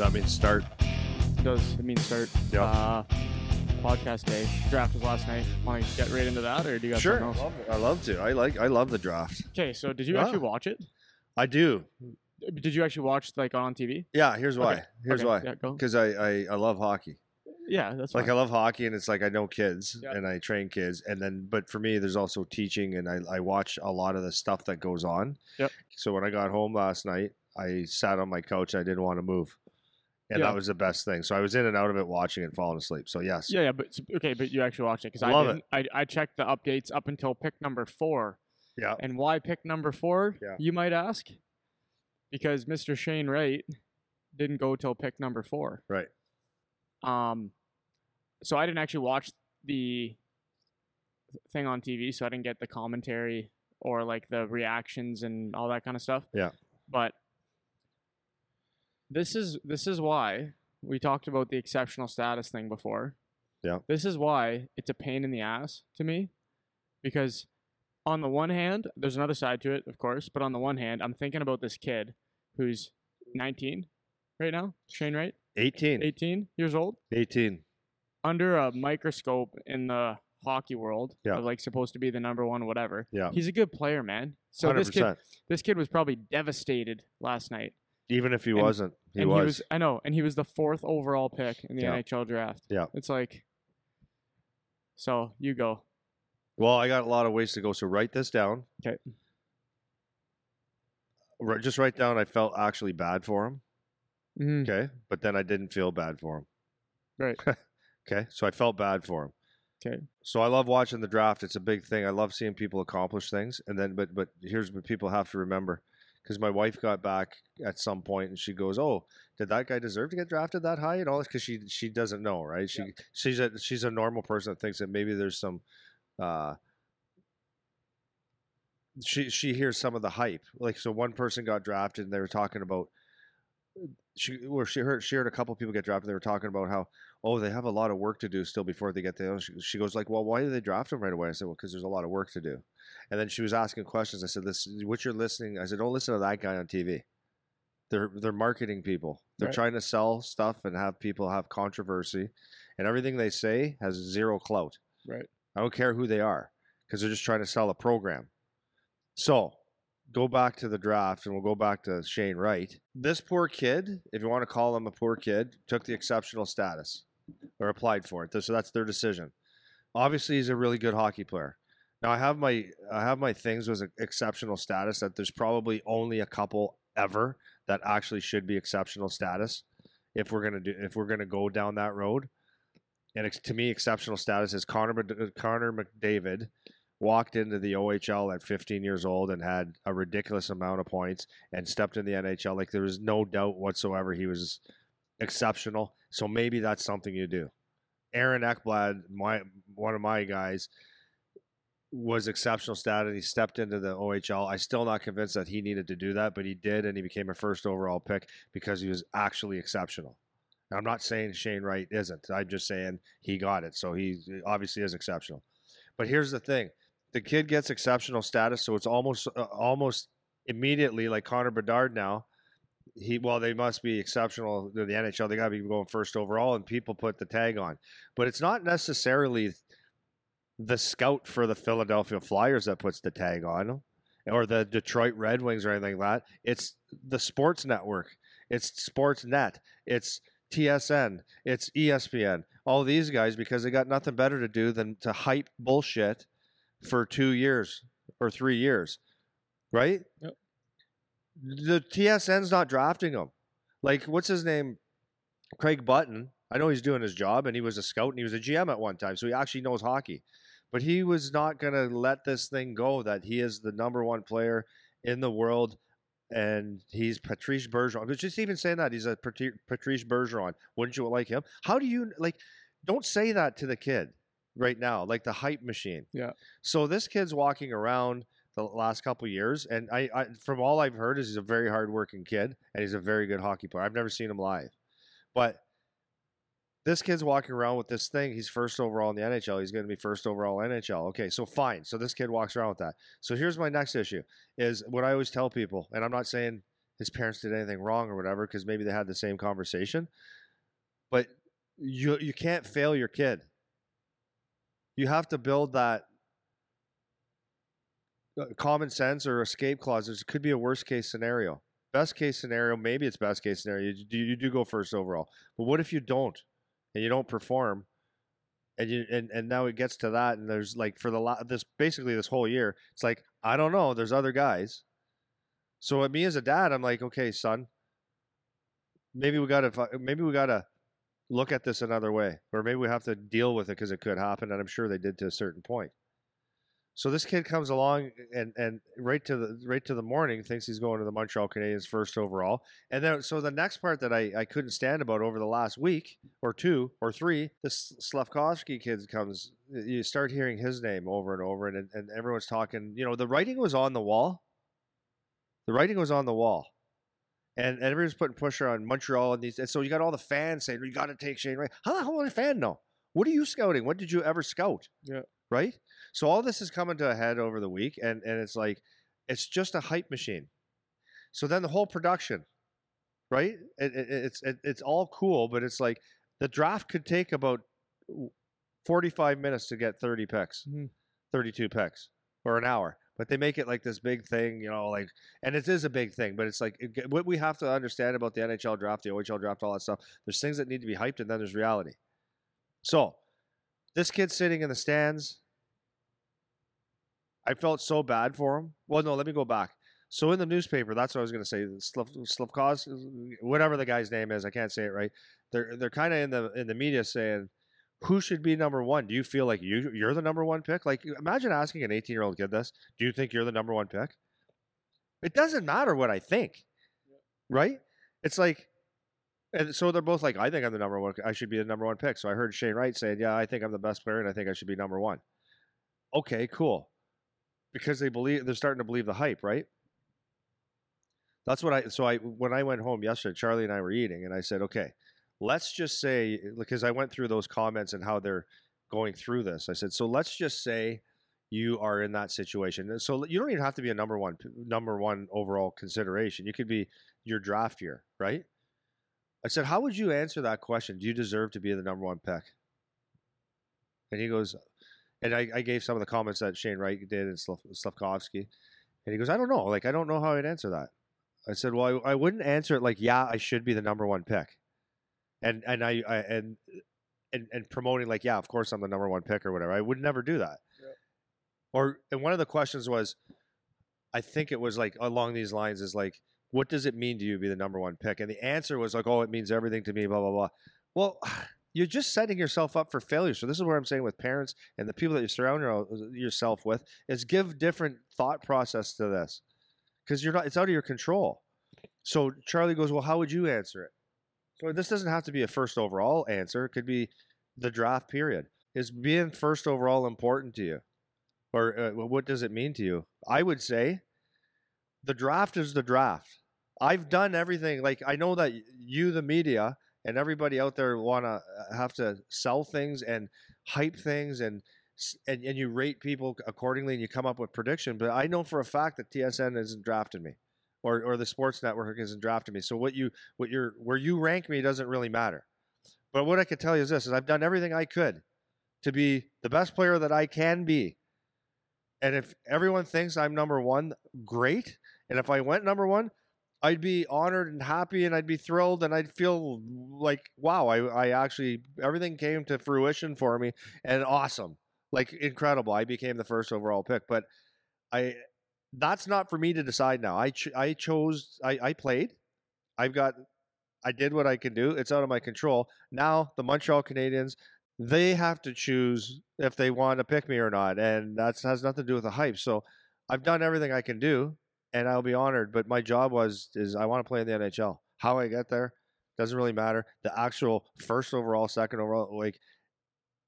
That means start. It does. It means start. Yeah. Uh, podcast day. Draft was last night. Want to get right into that, or do you got Sure. something else? I love to. I like. I love the draft. Okay, so did you Ah. actually watch it? I do. Did you actually watch like on TV? Yeah. Here's why. Okay, Here's okay, why. Yeah. Because I, I I love hockey. Yeah, that's Like fine. I love hockey, and it's like I know kids, Yeah. and I train kids, and then but for me, there's also teaching, and I I watch a lot of the stuff that goes on. Yep. So when I got home last night, I sat on my couch. I didn't want to move, and Yeah. that was the best thing. So I was in and out of it, watching it, falling asleep. So yes. yeah, yeah, but okay, but you actually watched it because I Love didn't. I I checked the updates up until pick number four, Yeah. and why pick number four? Yeah. You might ask. Because Mr. Shane Wright didn't go till pick number four. Right. Um, so I didn't actually watch the thing on TV, so I didn't get the commentary or like the reactions and all that kind of stuff. Yeah. But this is this is why we talked about the exceptional status thing before. Yeah. This is why it's a pain in the ass to me, because on the one hand, there's another side to it, of course, but on the one hand, I'm thinking about this kid who's 19 right now, Shane Wright, 18. 18 years old, 18. under a microscope in the hockey world, Yeah. of like supposed to be the number one, whatever. Yeah. He's a good player, man. So 100%. this kid, this kid was probably devastated last night. Even if he And- wasn't, he and was. he was, I know, and he was the fourth overall pick in the Yeah. NHL draft. Yeah. It's like, so you go. Well, I got a lot of ways to go. So write this down. 'Kay. Ri- Just write down. I felt actually bad for him. Mhm. Okay, but then I didn't feel bad for him. Right. Okay, so I felt bad for him. 'Kay. So I love watching the draft. It's a big thing. I love seeing people accomplish things. And then, but but here's what people have to remember, because my wife got back at some point and she goes, "Oh, did that guy deserve to get drafted that high?" And all this because she she doesn't know, right? She she's a she's a normal person that thinks that maybe there's some. uh she she hears some of the hype. Like so, one person got drafted, and they were talking about she or she heard she heard a couple people get drafted. And They were talking about how oh they have a lot of work to do still before they get there. She, goes like, well, why did they draft him right away? I said, well, because there's a lot of work to do. And then she was asking questions. I said, this what you're listening. I said, don't listen to that guy on TV. They're they're marketing people. They're Right. trying to sell stuff and have people have controversy, and everything they say has zero clout. Right. I don't care who they are because they're just trying to sell a program. So go back to the draft and we'll go back to Shane Wright. This poor kid, if you want to call him a poor kid, took the exceptional status or applied for it. So that's their decision. Obviously, he's a really good hockey player. Now I have my I have my things with exceptional status that there's probably only a couple ever that actually should be exceptional status if we're gonna do if we're gonna go down that road. And ex- to me, exceptional status is Connor Connor McDavid walked into the OHL at 15 years old and had a ridiculous amount of points and stepped in the NHL. Like there was no doubt whatsoever he was exceptional. So maybe that's something you do. Aaron Ekblad, my one of my guys, was exceptional status. He stepped into the OHL. I still not convinced that he needed to do that, but he did, and he became a first overall pick because he was actually exceptional. And I'm not saying Shane Wright isn't. I'm just saying he got it. So he obviously is exceptional. But here's the thing: the kid gets exceptional status, so it's almost uh, almost immediately like Connor Bedard now. He well, they must be exceptional to the NHL. They got to be going first overall, and people put the tag on. But it's not necessarily the scout for the Philadelphia Flyers that puts the tag on, or the Detroit Red Wings or anything like that. It's the Sports Network. It's Sportsnet. It's TSN. It's ESPN. All these guys because they got nothing better to do than to hype bullshit for two years or three years, right? Yep. The TSN's not drafting him. Like, what's his name? Craig Button. I know he's doing his job, and he was a scout and he was a GM at one time, so he actually knows hockey. But he was not going to let this thing go that he is the number one player in the world, and he's Patrice Bergeron. But just even saying that he's a Patrice Bergeron, wouldn't you like him? How do you like? Don't say that to the kid right now, like the hype machine. Yeah. So this kid's walking around the last couple years, and I, I, from all I've heard, is he's a very hardworking kid, and he's a very good hockey player. I've never seen him live, but this kid's walking around with this thing. He's first overall in the NHL. He's going to be first overall NHL. Okay, so fine. So this kid walks around with that. So here's my next issue: is what I always tell people, and I'm not saying his parents did anything wrong or whatever because maybe they had the same conversation. But you you can't fail your kid. You have to build that Uh, common sense or escape clauses. There could be a worst case scenario. Best case scenario, maybe it's best case scenario. You do, you do go first overall. But what if you don't and you don't perform? And you and, and now it gets to that, and there's like for the lot this basically this whole year, it's like I don't know. There's other guys. So at me as a dad, I'm like, okay, son, maybe we gotta maybe we gotta look at this another way, or maybe we have to deal with it because it could happen, and I'm sure they did to a certain point. So this kid comes along and and right to the right to the morning thinks he's going to the Montreal Canadiens first overall. And then so the next part that I, I couldn't stand about over the last week or two or three, this Slafkovsky kid comes you start hearing his name over and over and and everyone's talking, you know, the writing was on the wall. The writing was on the wall. And, and everyone's putting pressure on Montreal and these and so you got all the fans saying you gotta take Shane Wright. How the hell would a fan know? What are you scouting? What did you ever scout? Yeah. Right? So all this is coming to a head over the week, and and it's like it's just a hype machine. So then the whole production, right? It, it, it's it, it's all cool, but it's like the draft could take about forty five minutes to get thirty picks, Mhm. thirty two picks, or an hour. But they make it like this big thing, you know, like, and it is a big thing. But it's like it, what we have to understand about the NHL draft, the OHL draft, all that stuff. There's things that need to be hyped, and then there's reality. So, this kid sitting in the stands. I felt so bad for him. Well, no, let me go back. So in the newspaper, that's what I was going to say. Slav, Slavkos, whatever the guy's name is, I can't say it right. They're they're kind of in the in the media saying who should be number one. Do you feel like you you're the number one pick? Like imagine asking an 18 year old kid this. Do you think you're the number one pick? It doesn't matter what I think, right? It's like, and so they're both like, I think I'm the number one. I should be the number one pick. So I heard Shane Wright saying, Yeah, I think I'm the best player, and I think I should be number one. Okay, cool because they believe they're starting to believe the hype, right? That's what I so I when I went home yesterday, Charlie and I were eating, and I said, okay, let's just say because I went through those comments and how they're going through this. I said, so let's just say you are in that situation. And so you don't even have to be a number one number one overall consideration. You could be your draft year, right? I said, how would you answer that question? Do you deserve to be the number one pick? And he goes, and I, I, gave some of the comments that Shane Wright did and Slav, Slafkovsky, and he goes, I don't know, like I don't know how I'd answer that. I said, well, I, I wouldn't answer it like, yeah, I should be the number one pick, and and I, I and and and promoting like, yeah, of course I'm the number one pick or whatever. I would never do that. Yeah. Or and one of the questions was, I think it was like along these lines is like, what does it mean to you to be the number one pick? And the answer was like, oh, it means everything to me, blah blah blah. Well you're just setting yourself up for failure. So this is what I'm saying with parents and the people that you surround yourself with is give different thought process to this because you're not. It's out of your control. So Charlie goes, well, how would you answer it? So this doesn't have to be a first overall answer. It could be the draft period. Is being first overall important to you, or uh, what does it mean to you? I would say the draft is the draft. I've done everything. Like I know that you, the media, and everybody out there want to uh, have to sell things and hype things and, and and you rate people accordingly and you come up with prediction but i know for a fact that tsn isn't drafting me or or the sports network isn't drafting me so what you what you're where you rank me doesn't really matter but what i can tell you is this is i've done everything i could to be the best player that i can be and if everyone thinks i'm number one great and if i went number one I'd be honored and happy and I'd be thrilled and I'd feel like wow I, I actually everything came to fruition for me and awesome like incredible I became the first overall pick but I that's not for me to decide now I ch- I chose I, I played I've got I did what I can do it's out of my control now the Montreal Canadiens they have to choose if they want to pick me or not and that has nothing to do with the hype so I've done everything I can do and I'll be honored. But my job was is I want to play in the NHL. How I get there doesn't really matter. The actual first overall, second overall, like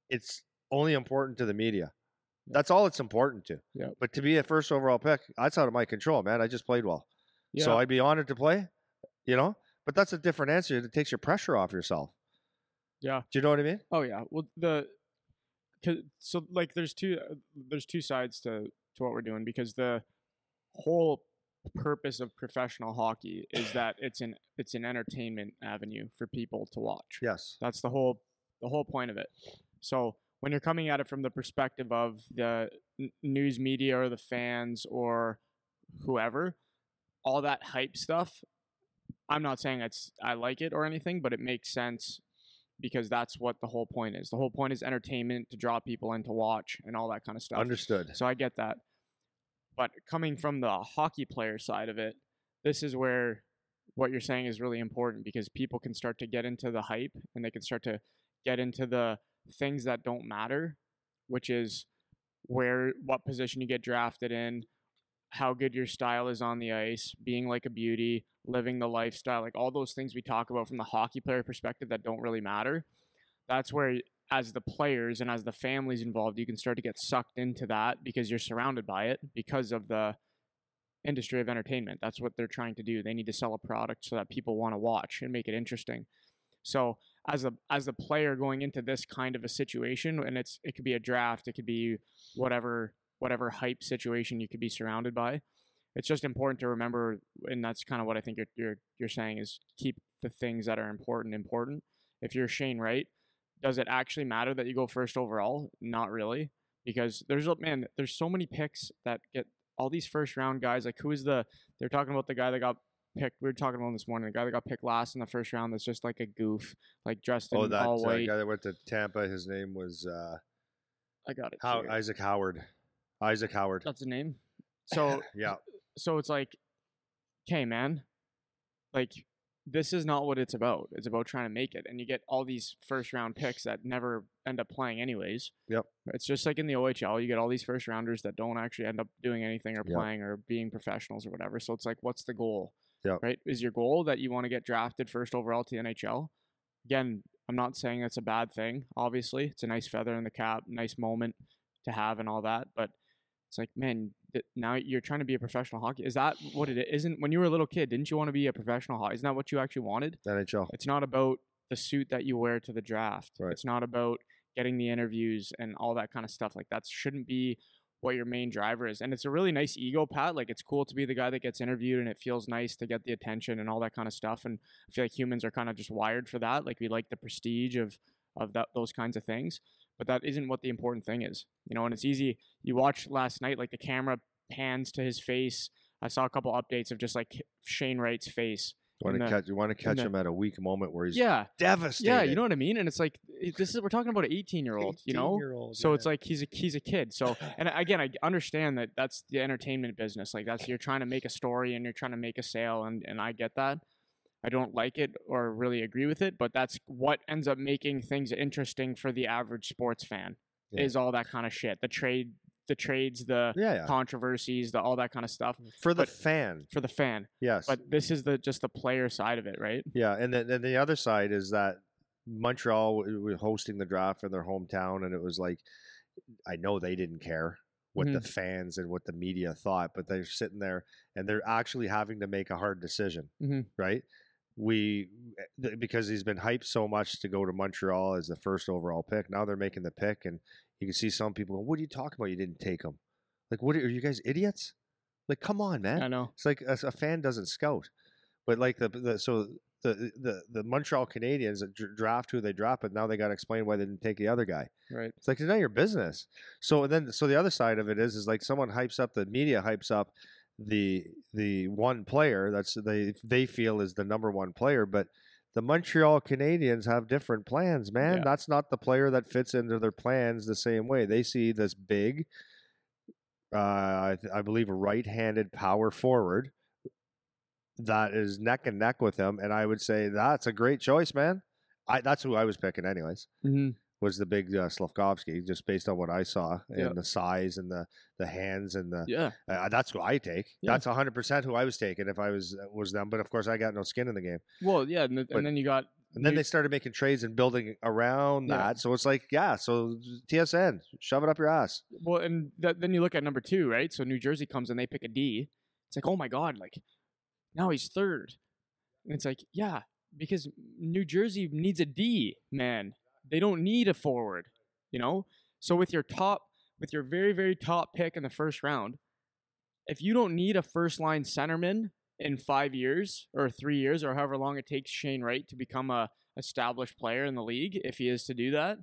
it's only important to the media. That's all it's important to. Yeah. But to be a first overall pick, that's out of my control, man. I just played well. Yeah. So I'd be honored to play, you know? But that's a different answer. It takes your pressure off yourself. Yeah. Do you know what I mean? Oh yeah. Well, the so like there's two uh, there's two sides to to what we're doing because the whole purpose of professional hockey is that it's an it's an entertainment avenue for people to watch. Yes. That's the whole the whole point of it. So when you're coming at it from the perspective of the n- news media or the fans or whoever, all that hype stuff, I'm not saying it's I like it or anything, but it makes sense because that's what the whole point is. The whole point is entertainment to draw people in to watch and all that kind of stuff. Understood. So I get that. But coming from the hockey player side of it, this is where what you're saying is really important because people can start to get into the hype and they can start to get into the things that don't matter, which is where what position you get drafted in, how good your style is on the ice, being like a beauty, living the lifestyle, like all those things we talk about from the hockey player perspective that don't really matter. That's where as the players and as the families involved, you can start to get sucked into that because you're surrounded by it because of the industry of entertainment. That's what they're trying to do. They need to sell a product so that people want to watch and make it interesting. So as a as a player going into this kind of a situation, and it's it could be a draft, it could be whatever whatever hype situation you could be surrounded by. It's just important to remember, and that's kind of what I think you're you're you're saying is keep the things that are important important. If you're Shane Wright, does it actually matter that you go first overall? Not really, because there's a man. There's so many picks that get all these first round guys. Like who is the? They're talking about the guy that got picked. We were talking about this morning. The guy that got picked last in the first round. That's just like a goof, like dressed in Oh, that all uh, guy that went to Tampa. His name was uh, I got it. How-. Isaac Howard. Isaac Howard. That's the name. So Yeah. so it's like, okay, man, like this is not what it's about. It's about trying to make it, and you get all these first round picks that never end up playing anyways. Yep. It's just like in the OHL, you get all these first rounders that don't actually end up doing anything or Yep. playing or being professionals or whatever. So it's like, what's the goal? Yep. Right? Is your goal that you want to get drafted first overall to the NHL? Again, I'm not saying that's a bad thing. Obviously, it's a nice feather in the cap, nice moment to have, and all that. But it's like, man, th- now you're trying to be a professional hockey. Is that what it is? Isn't when you were a little kid, didn't you want to be a professional hockey? Isn't that what you actually wanted? NHL. It's not about the suit that you wear to the draft. Right. It's not about getting the interviews and all that kind of stuff. Like that shouldn't be what your main driver is. And it's a really nice ego pat. Like it's cool to be the guy that gets interviewed and it feels nice to get the attention and all that kind of stuff. And I feel like humans are kind of just wired for that. Like we like the prestige of of that those kinds of things. But that isn't what the important thing is. You know, and it's easy. You watched last night, like the camera pans to his face. I saw a couple updates of just like Shane Wright's face. You want to catch? You want to catch the- him at a weak moment where he's Yeah, devastated. yeah, you know what I mean. And it's like this is we're talking about an 18 year old, you know. 18-year-old, So it's like he's a he's a kid. So and again, I understand that that's the entertainment business. Like that's you're trying to make a story and you're trying to make a sale, and and I get that. I don't like it or really agree with it, but that's what ends up making things interesting for the average sports fan. Yeah. Is all that kind of shit. The trade, the trades, the yeah, yeah. controversies, the all that kind of stuff For the but- fan, for the fan. yes. But this is the just the player side of it, right? Yeah, and then, then the other side is that Montreal was hosting the draft in their hometown, and it was like, I know they didn't care what the fans and what the media thought, but they're sitting there and they're actually having to make a hard decision, Mhm. right? We eh, eh, because he's been hyped so much to go to Montreal as the first overall pick. Now they're making the pick, and you can see some people. going, What are you talking about? You didn't take him. Like, what are, are you guys idiots? Like, come on, man. I know. It's like a, a fan doesn't scout, but like the, the so the the the Montreal Canadiens draft who they draft, but now they got to explain why they didn't take the other guy. Right. It's like it's not your business. So then, so the other side of it is, is like someone hypes up the media hypes up the the one player that's they they feel is the number one player, but the Montreal Canadiens have different plans, man. Yeah. That's not the player that fits into their plans the same way. They see this big, uh, I, th- I believe, a right-handed power forward that is neck and neck with him, and I would say that's a great choice, man. I that's who I was picking, anyways Mm-hmm. Was the big uh, Slafkovsky, just based on what I saw and Yeah. the size and the the hands and the. Yeah. Uh, that's who I take. Yeah. That's hundred percent who I was taking if I was uh, was them. But of course, I got no skin in the game. Well, yeah, and, th- But- and then you got And then they started making trades and building around Yeah. that. So it's like, yeah. So TSN, shove it up your ass. well, and th- then you look at number two, right? So New Jersey comes and they pick a D. It's like, oh my god, like now he's third, and it's like, yeah, because New Jersey needs a D, man. They don't need a forward, you know. So with your top, with your very very top pick in the first round, if you don't need a first line centerman in five years or three years or however long it takes Shane Wright to become a established player in the league, if he is to do that,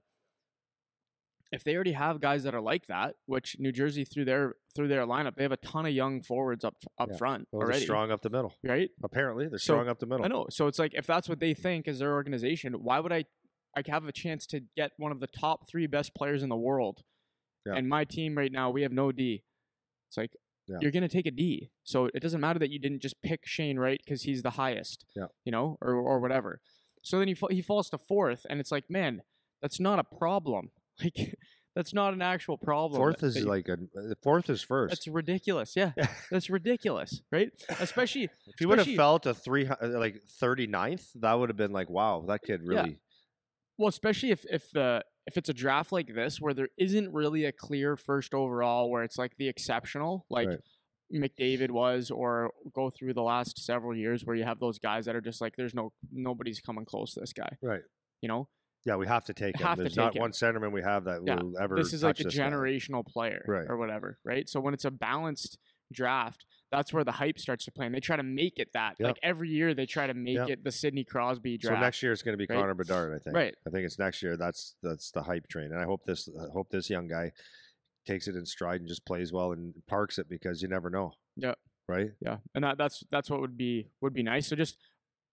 if they already have guys that are like that, which New Jersey through their through their lineup, they have a ton of young forwards up up Yeah. front Well, they're already, strong up the middle. right? Apparently, they're So, strong up the middle. I know. So it's like if that's what they think is their organization, why would I I have a chance to get one of the top three best players in the world? Yeah. And my team right now, we have no D. It's like Yeah. you're gonna take a D. So it doesn't matter that you didn't just pick Shane Wright because he's the highest. Yeah. You know, or or whatever. So then he he falls to fourth, and it's like, man, that's not a problem. Like that's not an actual problem. Fourth is that like a fourth is first. that's ridiculous. Yeah, that's ridiculous, right? Especially if he would have felt a three like 39th, that would have been like, wow, that kid really. Well, especially if if the if it's a draft like this where there isn't really a clear first overall, where it's like the exceptional, like Right. McDavid was, or go through the last several years where you have those guys that are just like, there's no nobody's coming close to this guy. Right. You know, Yeah, we have to take him. Have to There's take not him. one centerman we have that Yeah, will ever. this is like a this guy. generational player, Right. or whatever, right? So when it's a balanced draft, that's where the hype starts to play, and they try to make it that. Yep. Like every year, they try to make Yep. it the Sidney Crosby draft. So next year it's going to be right? Connor Bedard. I think. right. I think it's next year. That's that's the hype train, and I hope this I hope this young guy takes it in stride and just plays well and parks it because you never know. Yeah. Right. Yeah, and that, that's that's what would be would be nice. So just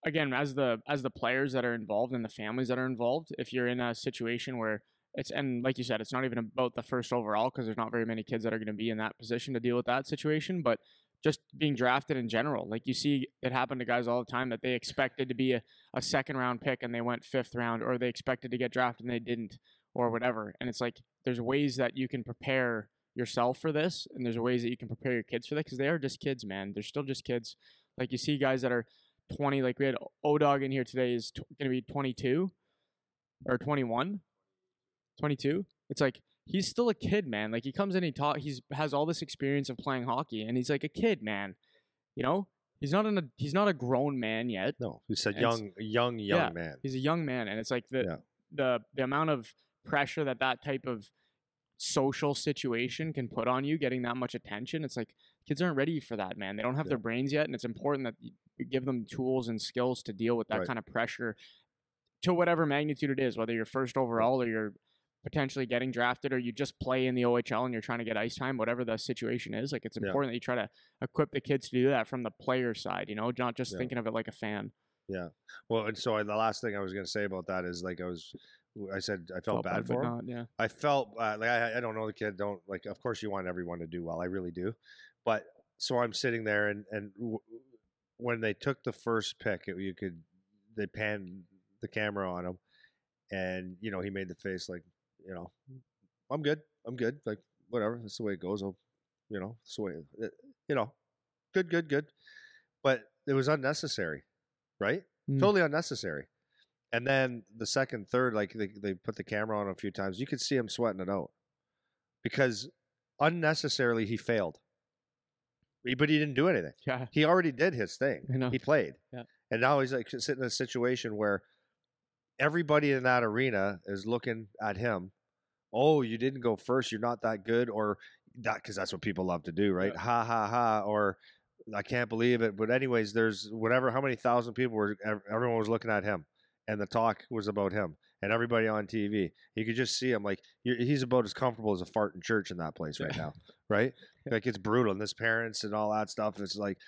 again, as the as the players that are involved and the families that are involved, if you're in a situation where it's and like you said, it's not even about the first overall because there's not very many kids that are going to be in that position to deal with that situation, but just being drafted in general. Like you see it happen to guys all the time that they expected to be a, a second round pick and they went fifth round, or they expected to get drafted and they didn't, or whatever. And it's like there's ways that you can prepare yourself for this, and there's ways that you can prepare your kids for that because they are just kids, man. They're still just kids. Like you see guys that are 20, like we had O Dog in here today is t- going to be 22 or 21, 22. It's like he's still a kid, man. Like he comes in, he taught, he's has all this experience of playing hockey, and he's like a kid, man. You know, he's not a he's not a grown man yet. No, he's a And young, young, young yeah. man. He's a young man, and it's like the Yeah. the the amount of pressure that that type of social situation can put on you, getting that much attention. It's like kids aren't ready for that, man. They don't have Yeah. their brains yet, and it's important that you you give them tools and skills to deal with that Right. kind of pressure to whatever magnitude it is, whether you're first overall or you're potentially getting drafted or you just play in the OHL and you're trying to get ice time, whatever the situation is. Like it's Yeah. important that you try to equip the kids to do that from the player side, you know, not just Yeah. thinking of it like a fan. Yeah. Well, and so the last thing I was going to say about that is like I was, I said I felt, bad but for him. not, yeah. I felt uh, like I, I don't know the kid. Don't like. Of course, you want everyone to do well. I really do. But so I'm sitting there, and and w- when they took the first pick, it, you could they panned the camera on him, and you know he made the face like, you know, I'm good. I'm good. Like whatever. That's the way it goes. I'll, you know, that's the way. It, you know, good, good, good. But it was unnecessary, right? Mm. Totally unnecessary. And then the second, third, like they, they put the camera on a few times. You could see him sweating it out because unnecessarily he failed. But he didn't do anything. Yeah. He already did his thing. I know. He played. Yeah. And now he's like sitting in a situation where everybody in that arena is looking at him. Oh, you didn't go first. You're not that good, or that because that's what people love to do, right? Yeah. Ha ha ha. Or I can't believe it. But anyways, there's whatever. How many thousand people were? Everyone was looking at him, and the talk was about him, and everybody on TV. You could just see him like he's about as comfortable as a fart in church in that place right now, right? Like it's brutal, and his parents and all that stuff. It's like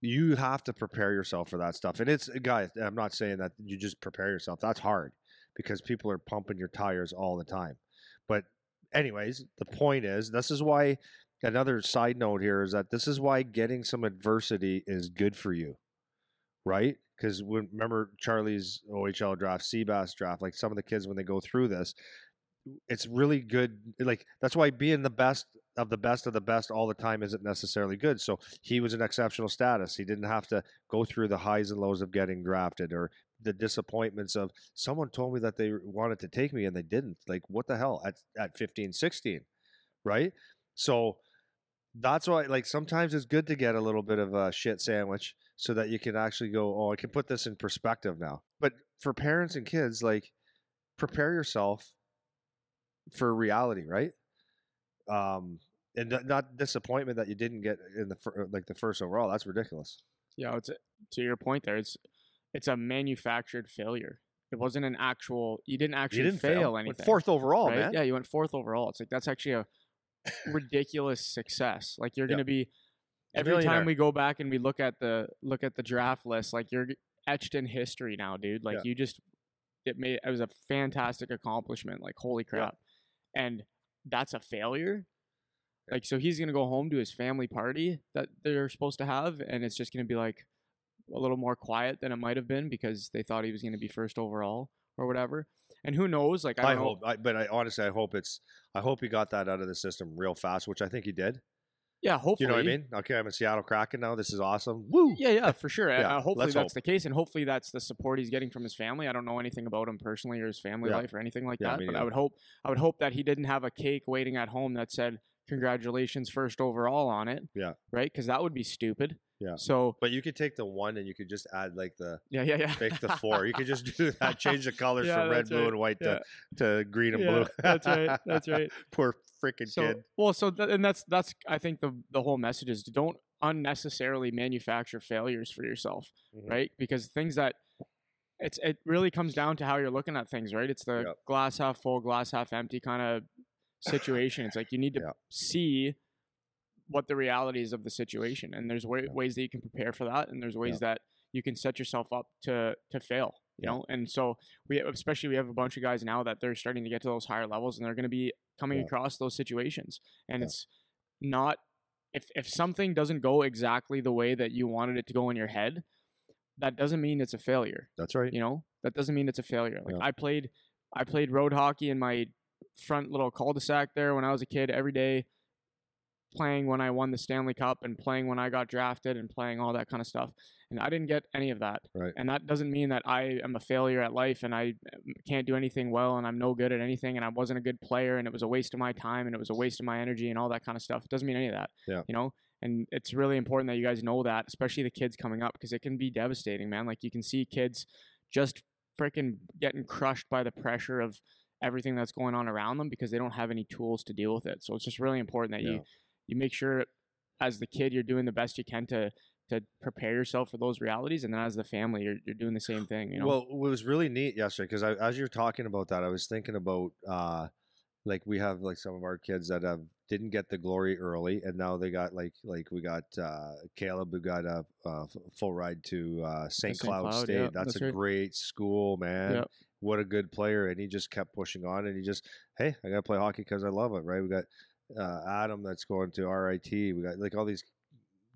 you have to prepare yourself for that stuff. And it's guys, I'm not saying that you just prepare yourself. That's hard because people are pumping your tires all the time. But anyways, the point is this is why another side note here is that this is why getting some adversity is good for you. Right? Because remember Charlie's OHL draft, Seabass draft, like some of the kids when they go through this, it's really good. Like that's why being the best of the best of the best all the time isn't necessarily good. So he was an exceptional status. He didn't have to go through the highs and lows of getting drafted or the disappointments of someone told me that they wanted to take me and they didn't. Like what the hell at at 15, 16, right? So that's why like sometimes it's good to get a little bit of a shit sandwich so that you can actually go, "Oh, I can put this in perspective now." But for parents and kids like prepare yourself for reality, right? Um and th- not disappointment that you didn't get in the fir- like the first overall. That's ridiculous. Yeah, it's to your point there. It's it's a manufactured failure. It wasn't an actual. You didn't actually you didn't fail, fail. anything. Went fourth overall, right? man. Yeah, you went fourth overall. It's like that's actually a ridiculous success. Like you're Yeah. going to be every time we go back and we look at the look at the draft list, like you're etched in history now, dude. Like Yeah. you just it made it was a fantastic accomplishment. Like holy crap, and that's a failure. Like so, he's gonna go home to his family party that they're supposed to have, and it's just gonna be like a little more quiet than it might have been because they thought he was gonna be first overall or whatever. And who knows? Like I, I, hope, I, but I honestly, I hope it's. I hope he got that out of the system real fast, which I think he did. Yeah, hopefully. You know what I mean? Okay, I'm in Seattle Kraken now. This is awesome. Woo! Yeah, yeah, for sure. Yeah, uh, hopefully that's hope. the case, and hopefully that's the support he's getting from his family. I don't know anything about him personally or his family Yeah. life or anything like Yeah, that, but I would hope I would hope that he didn't have a cake waiting at home that said "Congratulations, first overall" on it. Yeah. Right? Because that would be stupid. Yeah. So But you could take the one and you could just add like the yeah, yeah, yeah. make the four. You could just do that. Change the colors Yeah, from red, that's blue, right. and white Yeah. to, to green and Yeah, blue. that's right, that's right. Poor freaking So kid. well, so th- and that's that's I think the the whole message is don't unnecessarily manufacture failures for yourself. Mhm. right? Because things that it's it really comes down to how you're looking at things, right? It's the Yep. glass half full, glass half empty kind of situation. It's like you need to see what the realities of the situation, and there's way, ways that you can prepare for that, and there's ways Yeah. that you can set yourself up to to fail. You Yeah. know, and so we especially we have a bunch of guys now that they're starting to get to those higher levels, and they're going to be coming Yeah. across those situations, and it's not if if something doesn't go exactly the way that you wanted it to go in your head, that doesn't mean it's a failure. That's right. You know, that doesn't mean it's a failure. Like. I played, I played road hockey in my front little cul-de-sac there when I was a kid every day, playing when I won the Stanley Cup and playing when I got drafted and playing all that kind of stuff. And I didn't get any of that. Right. And that doesn't mean that I am a failure at life and I um, can't do anything well and I'm no good at anything and I wasn't a good player and it was a waste of my time and it was a waste of my energy and all that kind of stuff. It doesn't mean any of that. Yeah. You know, and it's really important that you guys know that, especially the kids coming up, because it can be devastating, man. Like you can see kids just freaking getting crushed by the pressure of everything that's going on around them because they don't have any tools to deal with it. So it's just really important that Yeah. you you make sure as the kid you're doing the best you can to to prepare yourself for those realities, and then as the family you're you're doing the same thing. You know. Well, it was really neat yesterday because as you're talking about that, I was thinking about uh, like we have like some of our kids that have didn't get the glory early, and now they got like like we got uh, Caleb who got a full ride to uh, St. Cloud, Cloud, State. yeah, that's, that's a right. great school, man. What a good player, and he just kept pushing on, and he just hey, I got to play hockey because I love it, right? We got uh, Adam that's going to RIT. We got like all these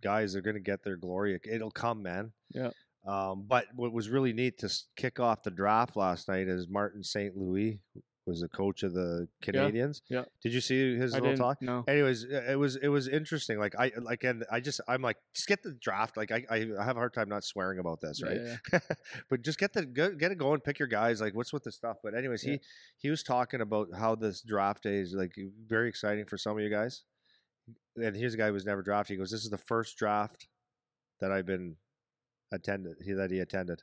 guys are going to get their glory. It- It'll come, man. Yeah. Um, but what was really neat to kick off the draft last night is Martin St. Louis was the coach of the Canadiens. yeah. Did you see his I little talk? no. Anyways, uh, it was it was interesting. Like I like and I just I'm like just get the draft. Like I I have a hard time not swearing about this, right? yeah, but just get the get it going. Pick your guys. Like what's with the stuff. But anyways, Yeah. he he was talking about how this draft day is like very exciting for some of you guys. And here's a guy who was never drafted. He goes, "This is the first draft that I've been attended. He that he attended."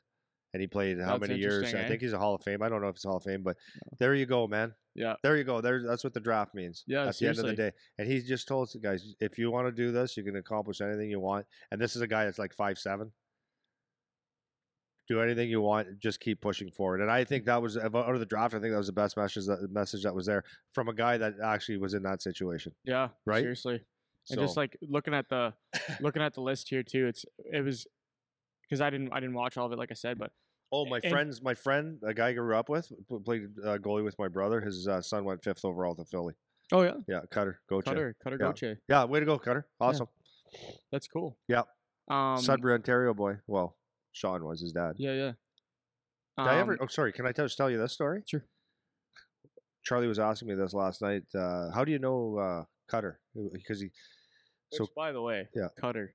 And he played how That's many years? interesting, I eh? think he's a Hall of Fame. I don't know if it's Hall of Fame, but there you go, man. Yeah. There you go. There's that's what the draft means. Yeah, At the end of the day. And he just told us guys, if you want to do this, you can accomplish anything you want. And this is a guy that's like five seven. Do anything you want, just keep pushing forward. And I think that was out of the draft. I think that was the best message that message that was there from a guy that actually was in that situation. Yeah. Right? Seriously. So, And just like looking at the looking at the list here too, it's it was because I didn't I didn't watch all of it like I said, but oh, my and- friends, my friend, a guy I grew up with, played uh, goalie with my brother. His uh, son went fifth overall to Philly. oh yeah, Yeah, Cutter, go Cutter Cutter Yeah. Gauthier, Yeah, way to go, Cutter. Awesome. that's cool. Yeah. Um. Sudbury, Ontario boy. Well, Sean was his dad. Yeah, yeah. Did I ever? Um, Oh, sorry. Can I just tell you this story? Sure. Charlie was asking me this last night. Uh, how do you know uh, Cutter? Because he. So, which, by the way, Yeah. Cutter.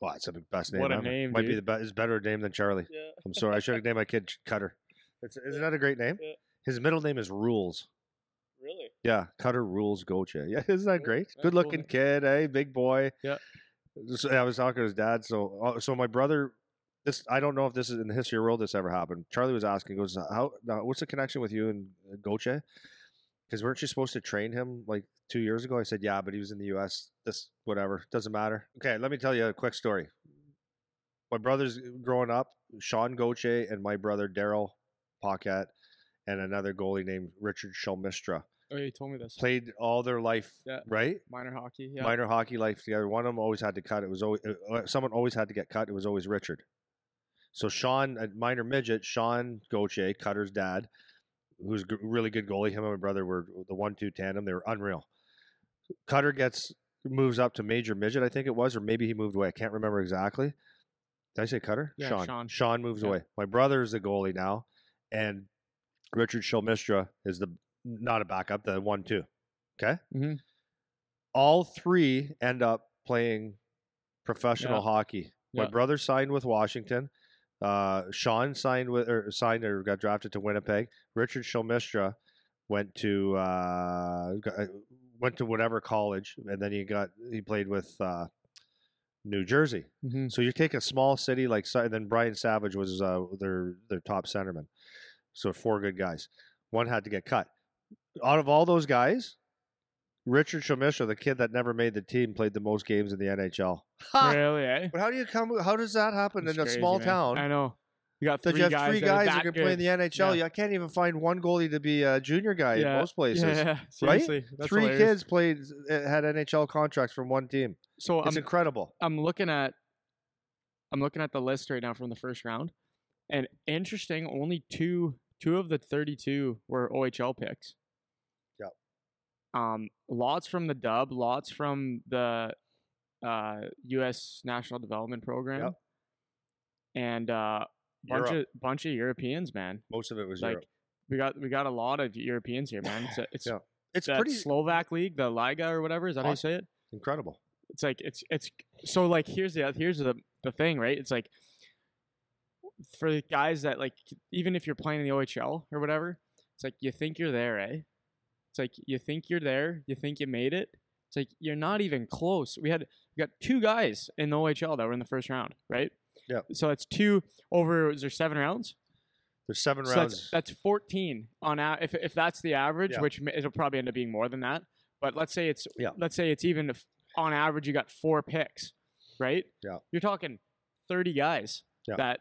Well, it's the best name. What a ever. name, Might be the best. It's better name than Charlie. Yeah. I'm sorry. I should have named my kid Cutter. It's, isn't that a great name? Yeah. His middle name is Rules. Really? Yeah, Cutter Rules Gauthier. Yeah, isn't that great? that's Good looking name. kid, eh? Big boy. Yeah. So, yeah, I was talking to his dad. So, uh, so my brother. This I don't know if this is in the history of the world this ever happened. Charlie was asking, goes, "How? Now, what's the connection with you and uh, Gauthier?" Because weren't you supposed to train him like two years ago? I said, yeah, but he was in the U.S. This whatever doesn't matter. Okay, let me tell you a quick story. My brother's growing up, Sean Gauthier and my brother Daryl Pocket, and another goalie named Richard Shulmistra Oh, yeah, you told me this. played all their life, Yeah. right? Minor hockey. Yeah. Minor hockey life together. One of them always had to cut. It was always uh, someone always had to get cut. It was always Richard. So Sean, a minor midget, Sean Gauthier, Cutter's dad, who's a really good goalie. Him and my brother were the one-two tandem. They were unreal. Cutter gets moves up to major midget, I think it was, or maybe he moved away. I can't remember exactly. Did I say Cutter? Yeah, Sean. Sean. moves Yeah. away. My brother is the goalie now, and Richard Shulmistra is the not a backup, the one-two. Okay. Mhm. All three end up playing professional Yeah. hockey. My brother signed with Washington. Uh, Sean signed with or signed or got drafted to Winnipeg. Richard Shulmistra went to uh, uh, went to whatever college, and then he got he played with uh, New Jersey. Mhm. So you take a small city like, and then Brian Savage was uh, their their top centerman. So four good guys. One had to get cut. Out of all those guys, Richard Shulmistra, the kid that never made the team, played the most games in the NHL. Ha! Really? Eh? But how do you come? How does that happen It's in a crazy, small man. town? I know. You got That three you have guys three guys that that can play in the NHL. Yeah. You can't even find one goalie to be a junior guy in most places. Yeah, seriously. That's Three hilarious. kids played uh, had NHL contracts from one team. So It's I'm incredible. I'm looking at I'm looking at the list right now from the first round, and interesting, only two two of the 32 were OHL picks. Um, lots from the Dub, lots from the uh, U.S. National Development Program, Yep. and uh, bunch Europe. of bunch of Europeans, man. Most of it was Like Europe. we got we got a lot of Europeans here, man. It's a, it's Yeah. It's pretty Slovak league, the Liga or whatever. Is that how you say it? incredible. it's like it's it's so like here's the here's the the thing right it's like for the guys that like even if you're playing in the OHL or whatever it's like you think you're there eh it's like you think you're there you think you made it it's like you're not even close we had we got two guys in the OHL that were in the first round right Yeah. so it's two over is there seven rounds There's seven so rounds. that's, that's 14 on a, if if that's the average, Yeah. which it'll probably end up being more than that. But let's say it's Yeah. let's say it's even if on average you got four picks, right? Yeah. You're talking 30 guys Yeah. that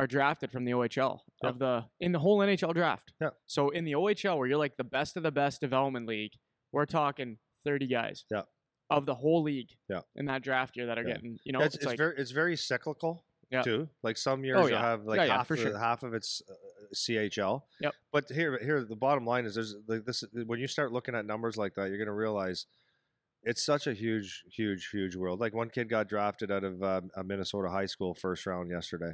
are drafted from the OHL of the in the whole NHL draft. Yeah. So in the OHL where you're like the best of the best development league, we're talking 30 guys. Yeah. Of the whole league. Yeah. In that draft year that are Yeah. getting, you know, it's, it's, it's like very it's very cyclical Yeah. too. Like some years Oh, you'll have like half for of, sure. half of it's uh, CHL. Yep. But here here the bottom line is there's like this when you start looking at numbers like that, you're going to realize it's such a huge huge huge world. Like one kid got drafted out of um, a Minnesota high school first round yesterday.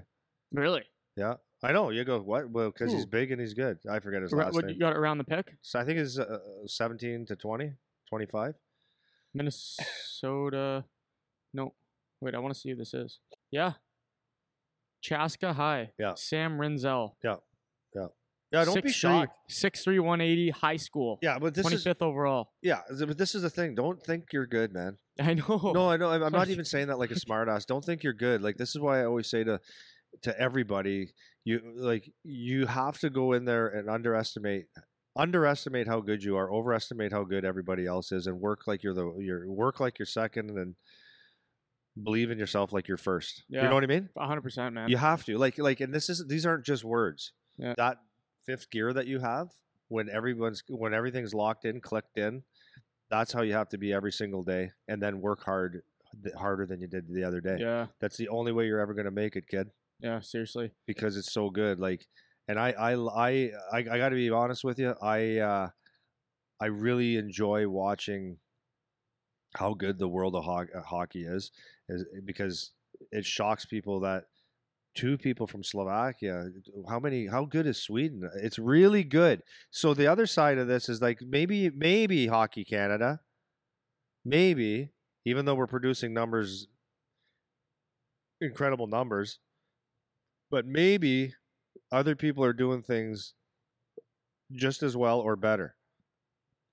Really. Yeah. I know. You go what? Well, because he's big and he's good. I forget his last What name. you got around the pick? So I think it's uh, 17 to 20, 25. Minnesota. No, wait. I want to see who this is. Yeah, Chaska High. Yeah. Sam Rinzel. Yeah, Yeah. Yeah, don't be shocked. Six three one eighty high school. Yeah, but this Twenty is fifth overall. yeah, but this is the thing. Don't think you're good, man. I know. No, I know. I'm I'm not even saying that like a smartass. Don't think you're good. Like this is why I always say to to everybody, you like you have to go in there and underestimate underestimate how good you are, overestimate how good everybody else is, and work like you're the you're work like you're second, and believe in yourself like you're first. You know what I mean? hundred percent, man. You have to like like, and this is these aren't just words. Yeah. That fifth gear that you have when everyone's when everything's locked in, clicked in, that's how you have to be every single day, and then work hard harder than you did the other day. Yeah. That's the only way you're ever gonna make it, kid, Yeah. Seriously. because it's so good. Like, and I I I I, I got to be honest with you. I uh, I really enjoy watching how good the world of ho- uh, hockey is, is because it shocks people that two people from Slovakia. How many? How good is Sweden? It's really good. So the other side of this is like maybe maybe Hockey Canada, maybe even though we're producing numbers, incredible numbers, but maybe other people are doing things just as well or better.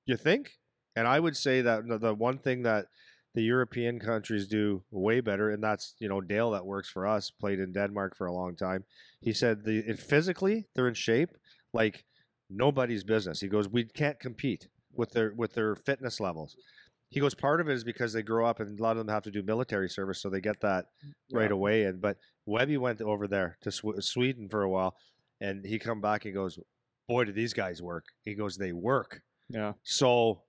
You think? And I would say that the- one thing that the European countries do way better, and that's you know Dale that works for us, played in Denmark for a long time. He said the physically they're in shape, like nobody's business. He goes, we can't compete with their with their fitness levels. He goes, part of it is because they grow up and a lot of them have to do military service, so they get that right away. And but Webby went over there to Sweden for a while, and he come back and goes, boy, do these guys work? He goes, they work. Yeah. So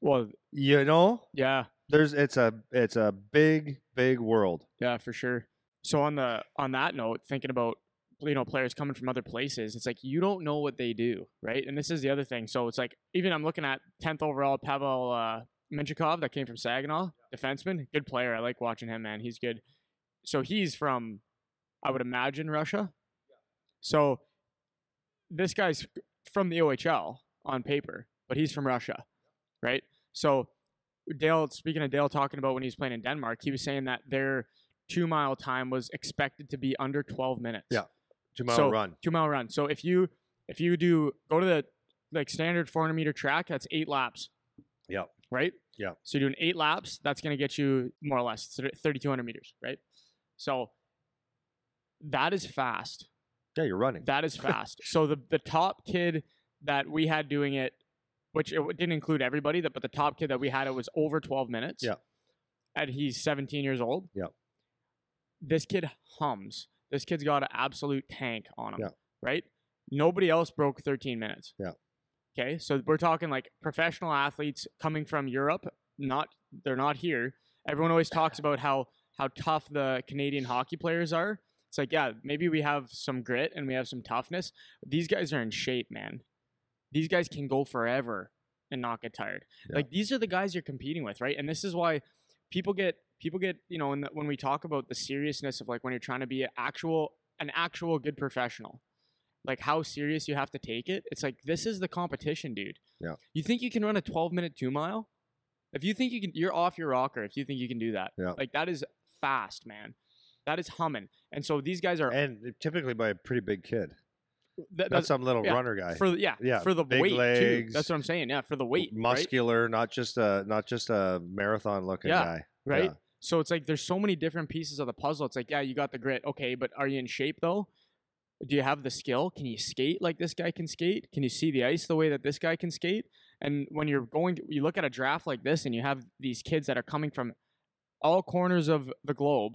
Well, you know, yeah, there's it's a it's a big big world. yeah, for sure. So on the on that note, thinking about you know players coming from other places, it's like you don't know what they do, right? And this is the other thing. So it's like even I'm looking at 10th overall Pavel uh, Mintyukov that came from Saginaw, defenseman, good player. I like watching him, man. He's good. So he's from, I would imagine Russia. So this guy's from the OHL on paper, but he's from Russia, right? So Dale, speaking of Dale talking about when he was playing in Denmark, he was saying that their two mile time was expected to be under 12 minutes. Yeah. Two mile So- run. Two mile run. So if you if you do go to the like standard 400 meter track, that's eight laps. Yep. Right. Yeah. So you're doing eight laps. That's going to get you more or less 3,200 meters. Right. So that is fast. Yeah, you're running. That is fast. so the the top kid that we had doing it, which it didn't include everybody, that but the top kid that we had it was over 12 minutes. Yeah. And he's 17 years old. Yeah. This kid hums. This kid's got an absolute tank on him. Yeah. Right. Nobody else broke 13 minutes. Yeah. Okay, so we're talking like professional athletes coming from Europe. Not they're not here. Everyone always talks about how how tough the Canadian hockey players are. It's like, yeah, maybe we have some grit and we have some toughness. These guys are in shape, man. These guys can go forever and not get tired. Yeah. Like these are the guys you're competing with, right? And this is why people get people get you know the, when we talk about the seriousness of like when you're trying to be an actual an actual good professional like how serious you have to take it it's like this is the competition dude Yeah. you think you can run a 12 minute two mile if you think you can you're off your rocker if you think you can do that Yeah. like that is fast man that is humming and so these guys are and typically by a pretty big kid. that, Not some little yeah, runner guy. for yeah, Yeah, for the big weight too legs, that's what i'm saying yeah for the weight right? muscular, not just a not just a marathon looking Yeah, guy. right? Yeah. So it's like there's so many different pieces of the puzzle. It's like, yeah, you got the grit, okay, but are you in shape though? Do you have the skill? Can you skate like this guy can skate? Can you see the ice the way that this guy can skate? And when you're going to, you look at a draft like this and you have these kids that are coming from all corners of the globe,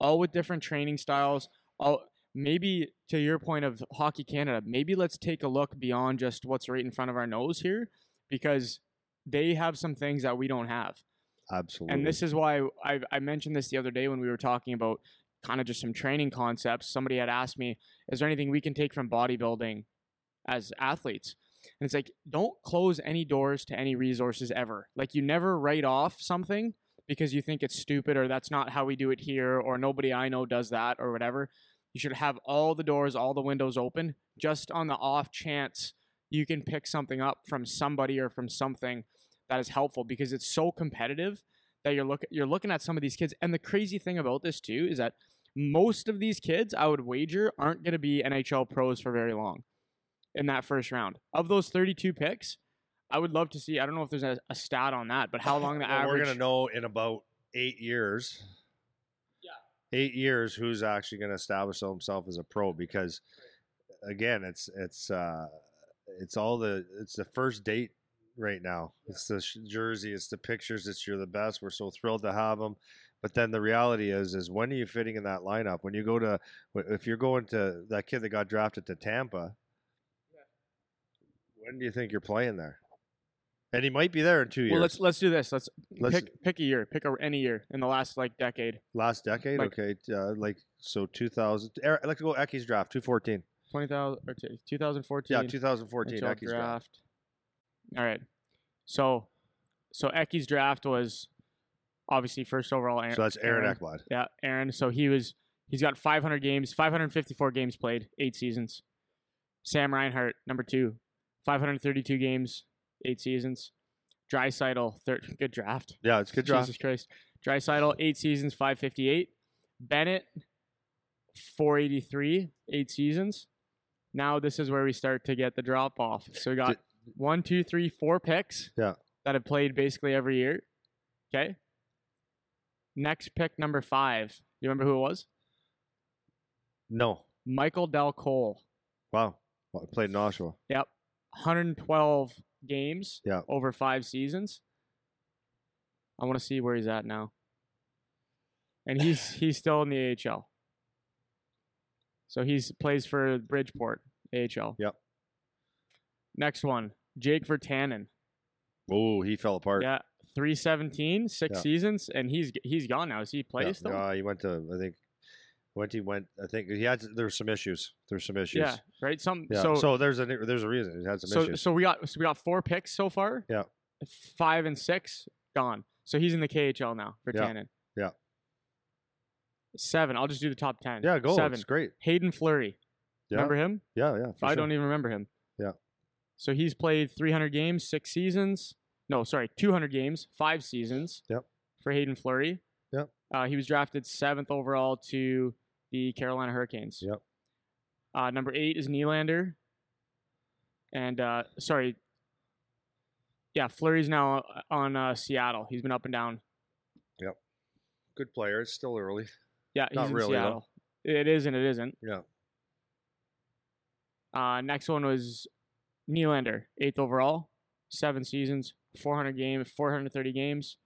all with different training styles, all maybe to your point of Hockey Canada, maybe let's take a look beyond just what's right in front of our nose here because they have some things that we don't have. Absolutely. And this is why I, I mentioned this the other day when we were talking about kind of just some training concepts. Somebody had asked me, is there anything we can take from bodybuilding as athletes? And it's like, don't close any doors to any resources ever. Like, you never write off something because you think it's stupid or that's not how we do it here or nobody I know does that or whatever. You should have all the doors, all the windows open just on the off chance you can pick something up from somebody or from something that is helpful because it's so competitive that you're look you're looking at some of these kids. And the crazy thing about this too is that most of these kids, I would wager, aren't going to be NHL pros for very long in that first round. Of those 32 picks, I would love to see. I don't know if there's a, a stat on that, but how long the Well, average? We're gonna know in about eight years. Yeah. Eight years, who's actually gonna establish himself as a pro? Because again, it's it's uh it's all the it's the first date right now. It's the sh- jersey, it's the pictures. It's you're the best. We're so thrilled to have them. But then the reality is, is when are you fitting in that lineup? When you go to, if you're going to that kid that got drafted to Tampa, when do you think you're playing there? And he might be there in two years. well, let's let's do this. Let's, Let's- pick pick a year. Pick a, any year in the last like decade. Last decade, Like- okay, uh, like so, two thousand. I'd like to go Eki's draft, two fourteen. 20,000 or 2014. Yeah, two thousand fourteen Eki's draft. draft. All right. So, so Eki's draft was obviously first overall. Aaron, So that's Aaron Ekblad. Yeah, Aaron. So he was he's got 500 games, 554 games played, eight seasons. Sam Reinhart, number two, 532 games, eight seasons. Draisaitl, third, good draft. Yeah, it's good draft. Jesus Christ. Draisaitl, eight seasons, 558. Bennett, 483, eight seasons. Now this is where we start to get the drop off. So we got Did- one, two, three, four picks. Yeah. That have played basically every year. Okay. Next pick number five. You remember who it was? No, Michael Dal Colle. wow, well, played in Oshawa. 112 games Yeah. over five seasons. I want to see where he's at now. And he's he's still in the AHL. So he's plays for Bridgeport AHL. Yep. Next one, Jake Virtanen. Oh, he fell apart. Yeah, 317, six Yeah. seasons, and he's he's gone now. Is he Yeah, plays still? uh, he went to I think went he went I think he had there were some issues. There's some issues. Yeah, right. Some Yeah. so So, there's a there's a reason he had some so issues. so we got so we got four picks so far. Yeah. Five and six gone. So he's in the KHL now for Yeah. Tannen. Yeah. Seven. I'll just do the top ten. yeah, go. Seven. It's great. Hayden Fleury. Yeah. Remember him? Yeah, yeah. I sure. don't even remember him. Yeah. So he's played 300 games, six seasons. No, sorry, 200 games, five seasons. Yep. For Hayden Fleury. Yep. Uh, he was drafted seventh overall to the Carolina Hurricanes. Yep. Uh, number eight is Nylander. And uh, sorry, yeah, Fleury's now uh, on uh, Seattle. He's been up and down. Yep. Good player. It's still early. Yeah, he's Not in really, though. Seattle. It is and it isn't. Yeah. Uh, next one was Nylander, eighth overall, seven seasons, 400 games, 430 games.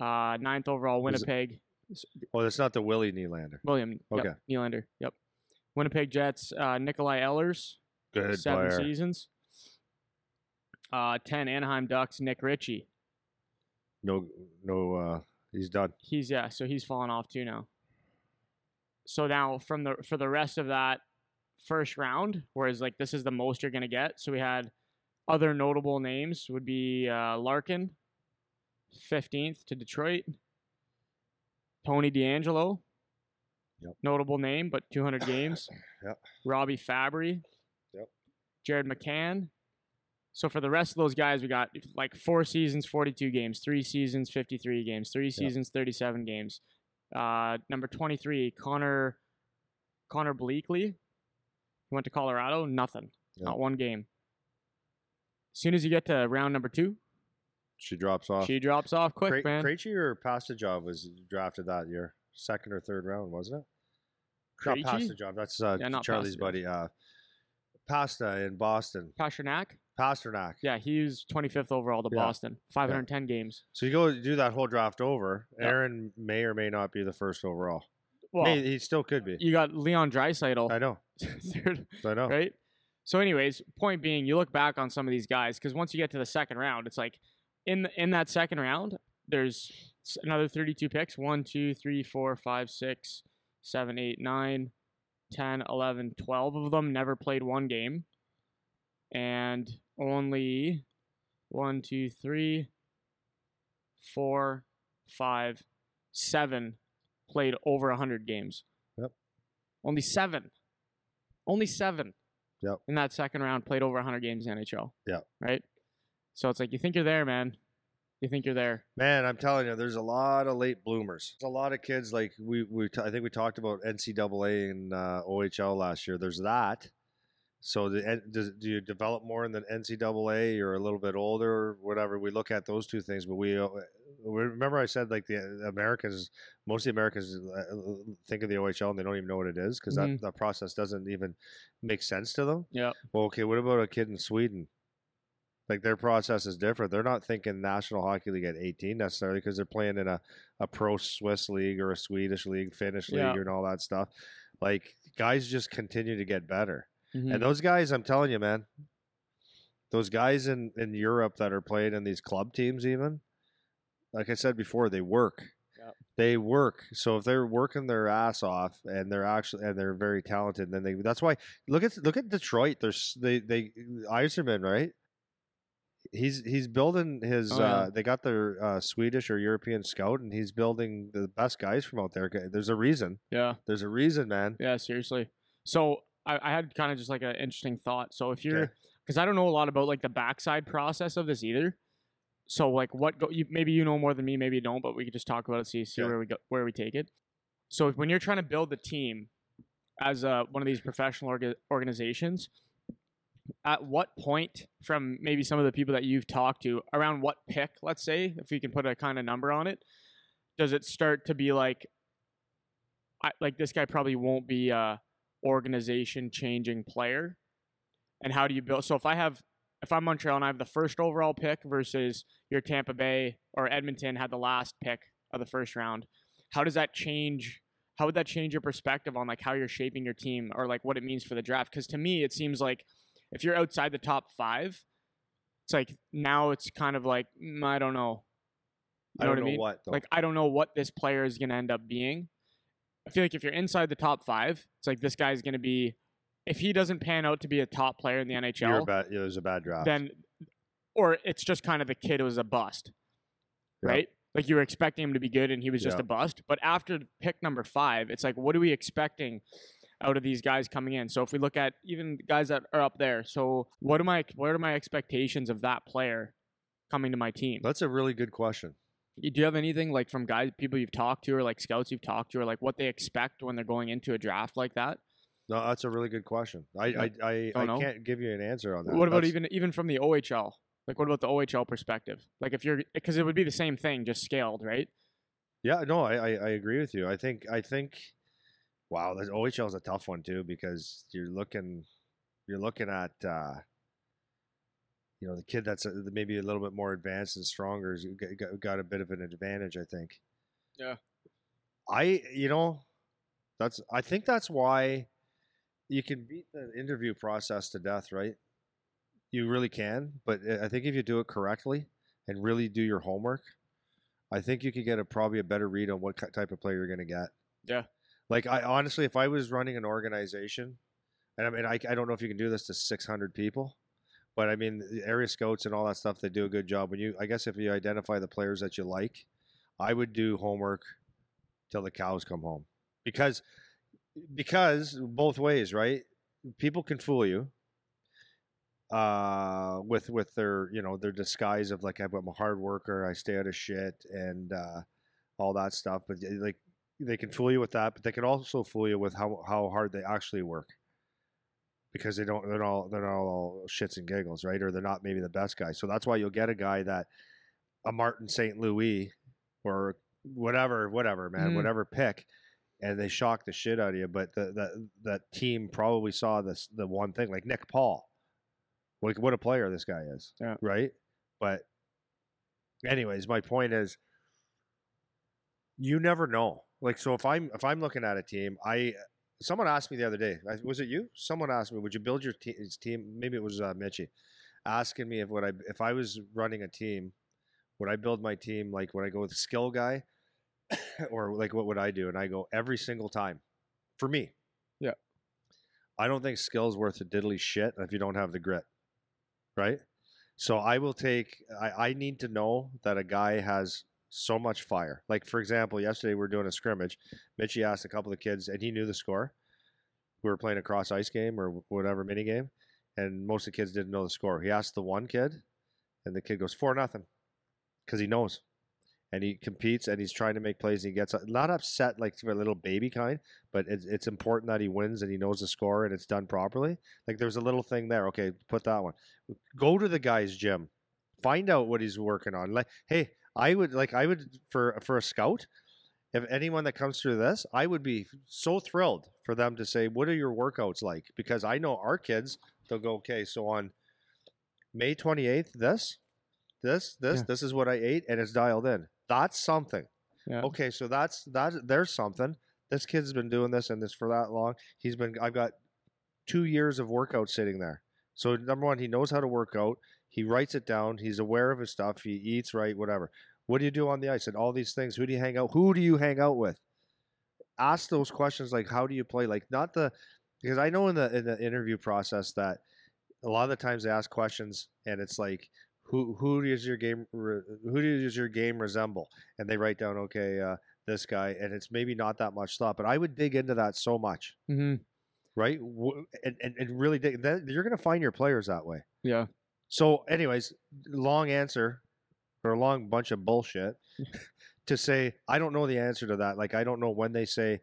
Uh, ninth overall, Was it- Winnipeg. Well, it's not the Willie Nylander. William. Yep, Okay. Nylander. Yep. Winnipeg Jets. Uh, Nikolai Ehlers, Good seven player. seasons. Uh, ten Anaheim Ducks. Nick Ritchie. No, no. uh He's done. He's yeah, so he's fallen off too now. So now from the for the rest of that first round, whereas like this is the most you're gonna get. So we had other notable names would be uh, Larkin, fifteenth to Detroit. Tony DeAngelo, Yep. notable name, but 200 games. Yep. Robby Fabbri. Yep. Jared McCann. So for the rest of those guys, we got like four seasons, 42 games, three seasons, 53 games, three seasons, 37 games. Uh, number 23, Connor Connor Bleackley. He went to Colorado, nothing, not one game. As soon as you get to round number two, She drops off. she drops off quick, Cra- man. Krejci or Pastajov was drafted that year, second or third round, wasn't it? Not Krejci? Pastajov. That's uh, Yeah, not Charlie's Pastajov. buddy. Uh, Pasta in Boston. Pastrnak, Pastrnak. yeah, he was 25th overall to Yeah. Boston, 510 games. So you go do that whole draft over. Yeah. Aaron may or may not be the first overall. Well, May- he still could be. you got Leon Draisaitl, I know. third, I know. right? So, anyways, point being, you look back on some of these guys because once you get to the second round, it's like in in that second round, there's another 32 picks. 1, 2, 3, 4, 5, 6, 7, 8, 9, 10, 11, 12 of them never played one game. And only one, two, three, four, five, seven played over 100 games. Yep. Only seven. Only seven. Yep. In that second round, played over 100 games in NHL. Yeah. Right? So it's like, you think you're there, man. You think you're there. Man, I'm telling you, there's a lot of late bloomers. There's a lot of kids like we we t- I think we talked about NCAA and uh, OHL last year. There's that. So the, does, do you develop more in the NCAA? You're a little bit older, or whatever. We look at those two things, but we, uh, we remember I said like the Americans, most of the Americans uh, think of the OHL and they don't even know what it is because Mhm. that, that process doesn't even make sense to them. Yeah. Well, okay, what about a kid in Sweden? Like their process is different. They're not thinking National Hockey League at 18 necessarily because they're playing in a, a pro Swiss league or a Swedish league, Finnish league, Yeah. and all that stuff. Like guys just continue to get better. Mhm. And those guys, I'm telling you, man, those guys in, in Europe that are playing in these club teams, even, like I said before, they work. Yep. They work. So if they're working their ass off and they're actually and they're very talented, then they that's why look at look at Detroit. There's they they Yzerman, right? He's he's building his. Oh, yeah. uh, they got their uh, Swedish or European scout, and he's building the best guys from out there. There's a reason. yeah. There's a reason, man. Yeah, seriously. So I, I had kind of just like an interesting thought. So if you're, Okay. because I don't know a lot about like the backside process of this either. So like what go, you, maybe you know more than me, maybe you don't, but we could just talk about it, see see Okay. where we go, where we take it. So when you're trying to build the team as uh, one of these professional orga- organizations, at what point from maybe some of the people that you've talked to around what pick, let's say, if we can put a kind of number on it, does it start to be like, I, like this guy probably won't be a organization changing player, and how do you build? So if I have, if I'm Montreal and I have the first overall pick versus your Tampa Bay or Edmonton had the last pick of the first round, how does that change? How would that change your perspective on like how you're shaping your team or like what it means for the draft? Because to me, it seems like if you're outside the top five, it's like now it's kind of like mm, I don't know. You I know don't what I mean? know what though. Like I don't know what this player is going to end up being. I feel like if you're inside the top five, it's like this guy's going to be. If he doesn't pan out to be a top player in the You're a NHL, bad, it was a bad draft. then, or it's just kind of the kid was a bust, Yeah. right? Like you were expecting him to be good and he was just Yeah. a bust. But after pick number five, it's like, what are we expecting out of these guys coming in? So if we look at even guys that are up there, so what am I? What are my expectations of that player coming to my team? That's a really good question. Do you have anything like from guys, people you've talked to, or like scouts you've talked to, or like what they expect when they're going into a draft like that? No, that's a really good question. I. I, I, I know. can't give you an answer on that. What about That's- even even from the OHL? Like, what about the OHL perspective? Like, if you're because it would be the same thing, just scaled, right? Yeah, no, I, I I agree with you. I think I think wow, the OHL is a tough one too because you're looking you're looking at uh you know the kid that's a, maybe a little bit more advanced and stronger has got, got- got a bit of an advantage. I think. Yeah. I you know that's I think that's why you can beat the interview process to death, right? You really can, but uh, I think if you do it correctly and really do your homework, I think you could get a probably a better read on what type of player you're going to get. Yeah. Like I honestly, if I was running an organization, and I mean, I, I don't know if you can do this to 600 people, but I mean, the area scouts and all that stuff, they do a good job. When you, I guess, if you identify the players that you like, I would do homework till the cows come home, because because both ways, right? People can fool you uh with with their you know their disguise of like i'm a hard worker i stay out of shit and uh all that stuff but like they can fool you with that but they can also fool you with how how hard they actually work because they don't they're not all they're not all shits and giggles right? Or they're not maybe the best guy. So that's why you'll get a guy that a martin st louis or whatever whatever man Mhm. whatever pick and they shock the shit out of you. But the, the that team probably saw this the one thing like nick paul. Like what a player this guy is Yeah. right? But anyways my point is you never know. Like so if i'm if i'm looking at a team i someone asked me the other day I- was it you? Someone asked me would you build your te- team? Maybe it was uh, mitchy asking me if what i if i was running a team would i build my team like would i go with a skill guy or like what would i do? And i go every single time. For me. Yeah. i don't think skill's worth a diddly shit if you don't have the grit right? So i will take i, I need to know that a guy has so much fire. Like for example yesterday we were doing a scrimmage mitchy asked a couple of kids and he knew the score. We were playing a cross ice game or whatever mini game and most of the kids didn't know the score. He asked the one kid and the kid goes four nothing because he knows. And he competes and he's trying to make plays and he gets not upset like a little baby kind but it's, it's important that he wins and he knows the score and it's done properly. Like there's a little thing there okay put that one. Go to the guy's gym. Find out what he's working on. Like hey i would like i would for for a scout if anyone that comes through this i would be so thrilled for them to say what are your workouts like? Because i know our kids they'll go okay so on may 28th this this this Yeah. this is what i ate and it's dialed in. That's something. Yeah. okay so that's that there's something. This kid's been doing this and this for that long. He's been i've got two years of workout sitting there. So number one he knows how to work out he writes it down he's aware of his stuff he eats right whatever. What do you do on the ice and all these things? Who do you hang out who do you hang out with? Ask those questions like how do you play? Like not the because i know in the in the interview process that a lot of the times they ask questions and it's like who who does your game who does your game resemble? And they write down okay uh, this guy and it's maybe not that much thought but i would dig into that so much. Mm-hmm. right? And, and, and really dig that, you're going to find your players that way. Yeah. So anyways long answer or a long bunch of bullshit to say i don't know the answer to that like i don't know when they say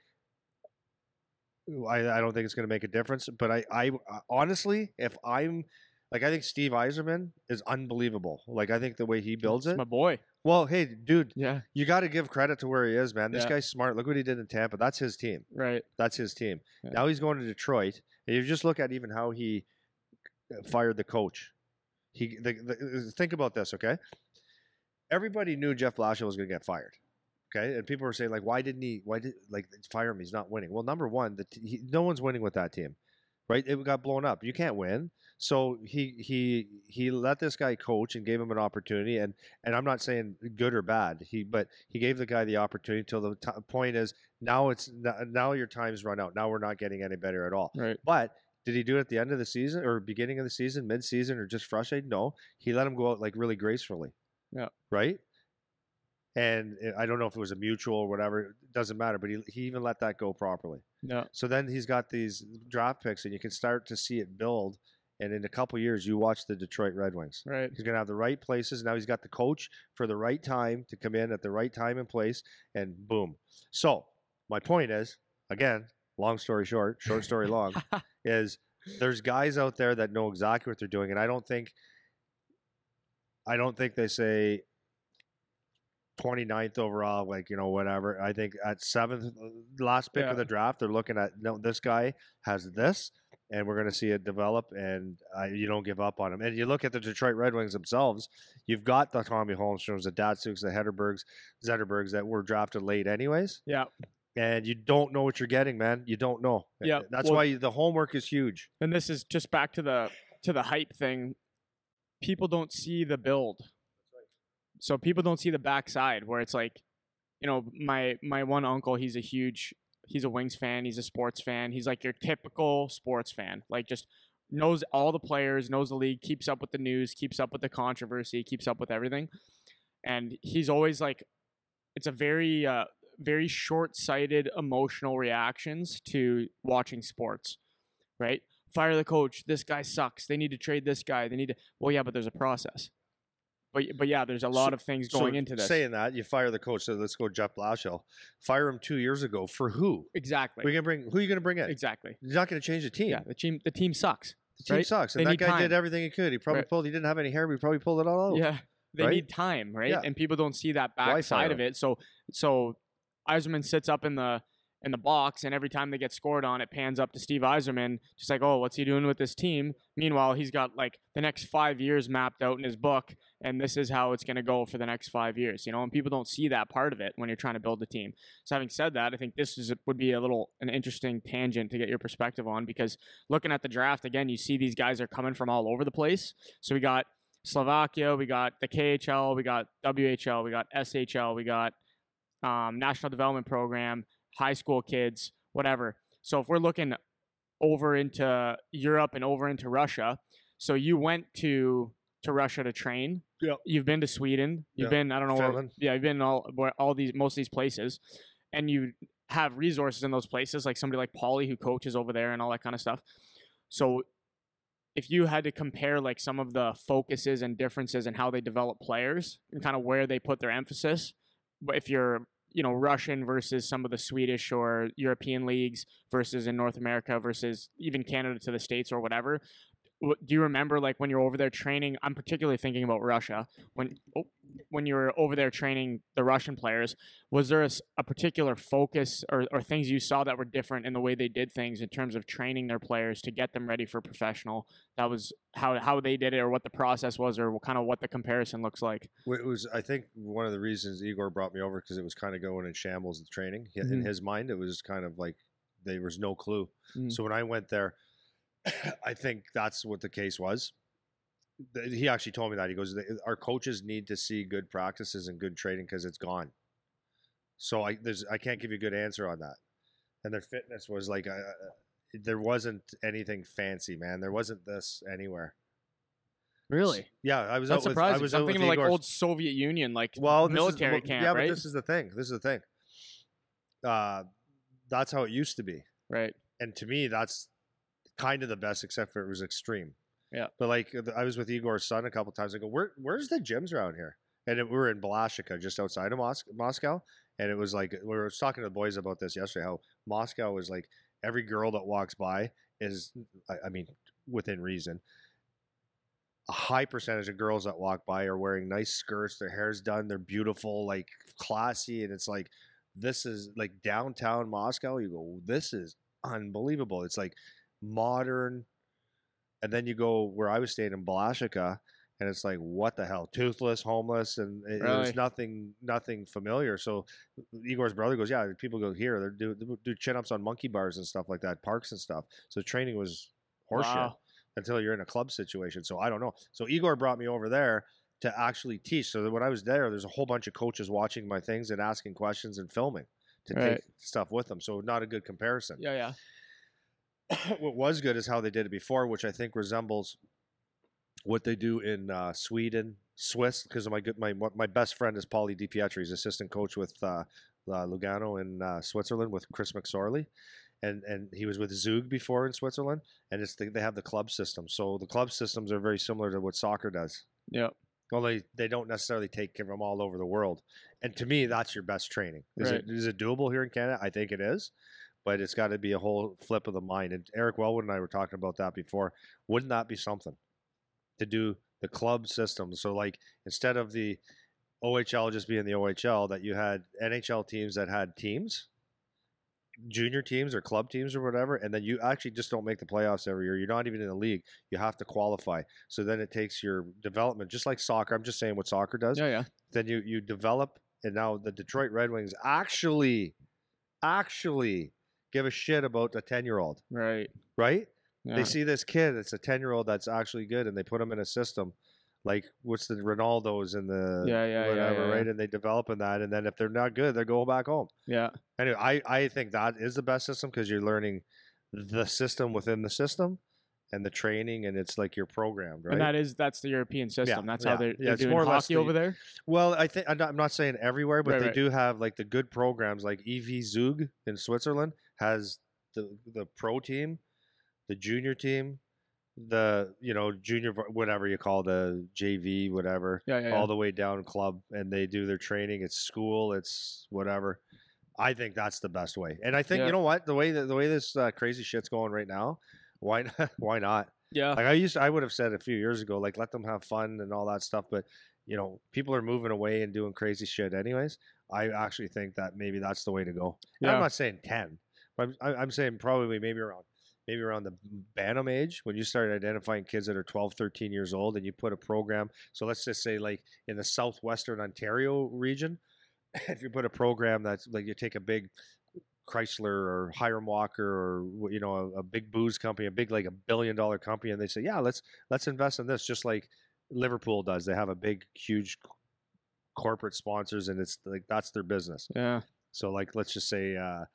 i, I don't think it's going to make a difference but I, I honestly if i'm like i think steve Yzerman is unbelievable like i think the way he builds It's it my boy. well hey dude Yeah. you got to give credit to where he is man this Yeah. guy's smart look what he did in tampa that's his team Right. that's his team. Yeah. Now he's going to Detroit. And you just look at even how he uh, fired the coach. He the, the, think about this, okay? Everybody knew Jeff Blashill was going to get fired. Okay, and people were saying like, why didn't he? Why did like fire him? He's not winning. Well, number one, the t- he, no one's winning with that team, right? It got blown up. You can't win. So he he he let this guy coach and gave him an opportunity. And and I'm not saying good or bad. He but he gave the guy the opportunity. Till the t- point is now it's now your time's run out. Now we're not getting any better at all. Right. But did he do it at the end of the season or beginning of the season, mid season, or just frustrated? No, he let him go out like really gracefully. Yeah. Right and eh, I don't know if it was a mutual or whatever. It doesn't matter, but he, he even let that go properly. Yeah. So then he's got these draft picks, and you can start to see it build. And in a couple years, you watch the Detroit Red Wings. Right. He's going to have the right places. Now he's got the coach for the right time to come in at the right time and place, and boom. So my point is, again, long story short, short story long, is there's guys out there that know exactly what they're doing, and I don't think, I don't think they say, 29th overall, like, you know, whatever. I think at seventh, last pick Yeah. of the draft, they're looking at, no, this guy has this, and we're going to see it develop, and uh, you don't give up on him. And you look at the Detroit Red Wings themselves, you've got the Tommy Holmstroms, the Datsyuks, the Hederbergs, Zetterbergs that were drafted late, anyways, Yeah. And you don't know what you're getting, man. You don't know. Yeah, That's well- why the homework is huge. And this is just back to the to the hype thing. People don't see the build. So people don't see the backside where it's like, you know, my my one uncle, he's a huge he's a Wings fan, he's a sports fan. He's like your typical sports fan. Like just knows all the players, knows the league, keeps up with the news, keeps up with the controversy, keeps up with everything. And he's always like it's a very uh very short-sighted emotional reactions to watching sports. Right? Fire the coach. This guy sucks. They need to trade this guy. They need to Well, yeah, but there's a process. But but yeah, there's a lot So- of things So going into this. Saying that, you fire the coach. So let's go Jeff Blashill. Fire him two years ago for who? exactly. We're gonna bring who are you going to bring in? Exactly. He's not going to change the team. Yeah, the team the team sucks. The team right? sucks. They And that need guy did everything he could. He probably Right. pulled. He didn't have any hair. But he probably pulled it all out. Yeah. They right? need time, right? Yeah. And people don't see that back side of it. So so Yzerman sits up in the in the box and every time they get scored on it pans up to Steve Yzerman just like, "Oh, what's he doing with this team?" Meanwhile, he's got like the next 5 years mapped out in his book and this is how it's going to go for the next 5 years, you know? And people don't see that part of it when you're trying to build a team. So having said that, I think this is would be a little an interesting tangent to get your perspective on because looking at the draft again, you see these guys are coming from all over the place. So we got Slovakia, we got the KHL, we got WHL, we got SHL, we got um, National Development Program, high school kids, whatever. So if we're looking over into Europe and over into Russia, so you went to to Russia to train. Yeah. You've been to Sweden. You've Yeah. been I don't know where, yeah, you've been all all these most of these places, and you have resources in those places like somebody like Paulie who coaches over there and all that kind of stuff. So if you had to compare like some of the focuses and differences and how they develop players and kind of where they put their emphasis, but if you're you know Russian versus some of the Swedish or European leagues versus in North America versus even Canada to the states or whatever, do you remember like when you're over there training? I'm particularly thinking about Russia when oh, when you were over there training the Russian players. Was there a particular focus or, or things you saw that were different in the way they did things in terms of training their players to get them ready for professional? That was how how they did it, or what the process was, or kind of what the comparison looks like. It was, I think, one of the reasons Igor brought me over because it was kind of going in shambles. The training He- in his mind, it was kind of like there was no clue. Mm. So when I went there, I think that's what the case was. He actually told me that he goes, "Our coaches need to see good practices and good training because it's gone." So I there's I can't give you a good answer on that. And their fitness was like, uh, there wasn't anything fancy, man. There wasn't this anywhere. Really? Yeah, I was That's out with, surprising. I was I'm thinking of like old Soviet Union, like well, is- military well, camp, yeah, right? but this is the thing. This is the thing. Uh, that's how it used to be, right. and to me, that's kind of the best, except for it was extreme. Yeah. But like, I was with Igor's son a couple times. I go, "Where, where's the gyms around here?" And it, we were in Balashikha, just outside of Mos- Moscow, and it was like we were talking to the boys about this yesterday. How Moscow is like every girl that walks by is, I, I mean, within reason. A high percentage of girls that walk by are wearing nice skirts. Their hair's done. They're beautiful, like classy, and it's like this is like downtown Moscow. You go, this is unbelievable. It's like modern. and then you go where I was staying in Balashikha, and it's like what the hell, toothless, homeless, and it, Really? there's nothing nothing familiar. So Igor's brother goes, yeah, people go here, they do they do chin ups on monkey bars and stuff like that, parks and stuff. So training was horseshit Wow. until you're in a club situation. So I don't know. So Igor brought me over there to actually teach. So that when I was there, there's a whole bunch of coaches watching my things and asking questions and filming to Right. take stuff with them. So not a good comparison. Yeah, yeah. what was good is how they did it before, which I think resembles what they do in uh, Sweden, Swiss. Because my good my my best friend is Paulie DiPietro. He's assistant coach with uh, Lugano in uh, Switzerland with Chris McSorley. And, and he was with Zug before in Switzerland, and it's the, they have the club system. So the club systems are very similar to what soccer does. Yeah. Only they don't necessarily take them all over the world. And to me, that's your best training. Is it Right. is it doable here in Canada? I think it is, but it's got to be a whole flip of the mind. And Eric Wellwood and I were talking about that before. Wouldn't that be something to do the club system? So like instead of the OHL just being the OHL, that you had NHL teams that had teams, junior teams or club teams or whatever, and then you actually just don't make the playoffs every year. You're not even in the league. You have to qualify. So then it takes your development, just like soccer. I'm just saying what soccer does. Yeah, yeah. Then you you develop, and now the Detroit Red Wings actually, actually give a shit about a ten year old, Right. right? Yeah. They see this kid, it's a ten year old that's actually good, and they put him in a system. Like what's the Ronaldo's and the Yeah, yeah, yeah, whatever, yeah, right? yeah. And they develop in that, and then if they're not good, they're going back home. yeah. Anyway, I, I think that is the best system because you're learning the system within the system and the training, and it's like you're programmed, right? And that is that's the European system. that's yeah, how they're, yeah, they're it's doing more hockey the- over there. well, I think I'm not, I'm not saying everywhere, but Right, they right. do have like the good programs, like EV Zug in Switzerland has the the pro team, the junior team, the you know junior whatever you call the JV whatever, Yeah, yeah. yeah. all the way down club, and they do their training. It's school, it's whatever. I think that's the best way, and I think Yeah. you know what the way that the way this uh, crazy shit's going right now, why not, why not? yeah. Like I used, to, I would have said a few years ago, like let them have fun and all that stuff. But you know, people are moving away and doing crazy shit, anyways. I actually think that maybe that's the way to go. And Yeah. I'm not saying ten, but I'm, I'm saying probably maybe around maybe around the Bantam age when you start identifying kids that are 12, 13 years old, and you put a program. So let's just say like in the southwestern Ontario region, if you put a program that's like you take a big Chrysler or Hiram Walker or you know a, a big booze company, a big like a billion dollar company, and they say, yeah, let's let's invest in this, just like Liverpool does. They have a big, huge corporate sponsors, and it's like that's their business. yeah. So like let's just say, uh,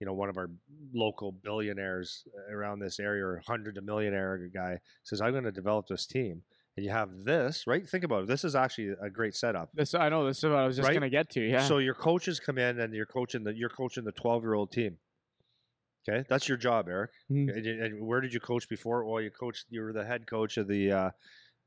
you know, one of our local billionaires around this area or hundred to millionaire guy says, I'm going to develop this team, and you have this, right? Think about it. This is actually a great setup. This I know. This is what I was just Right? gonna get to. Yeah. So your coaches come in and you're coaching the you're coaching the 12 year old team. Okay, that's your job, Eric. Mhm. And, you- and where did you coach before? Well, you coached. You were the head coach of the. Uh,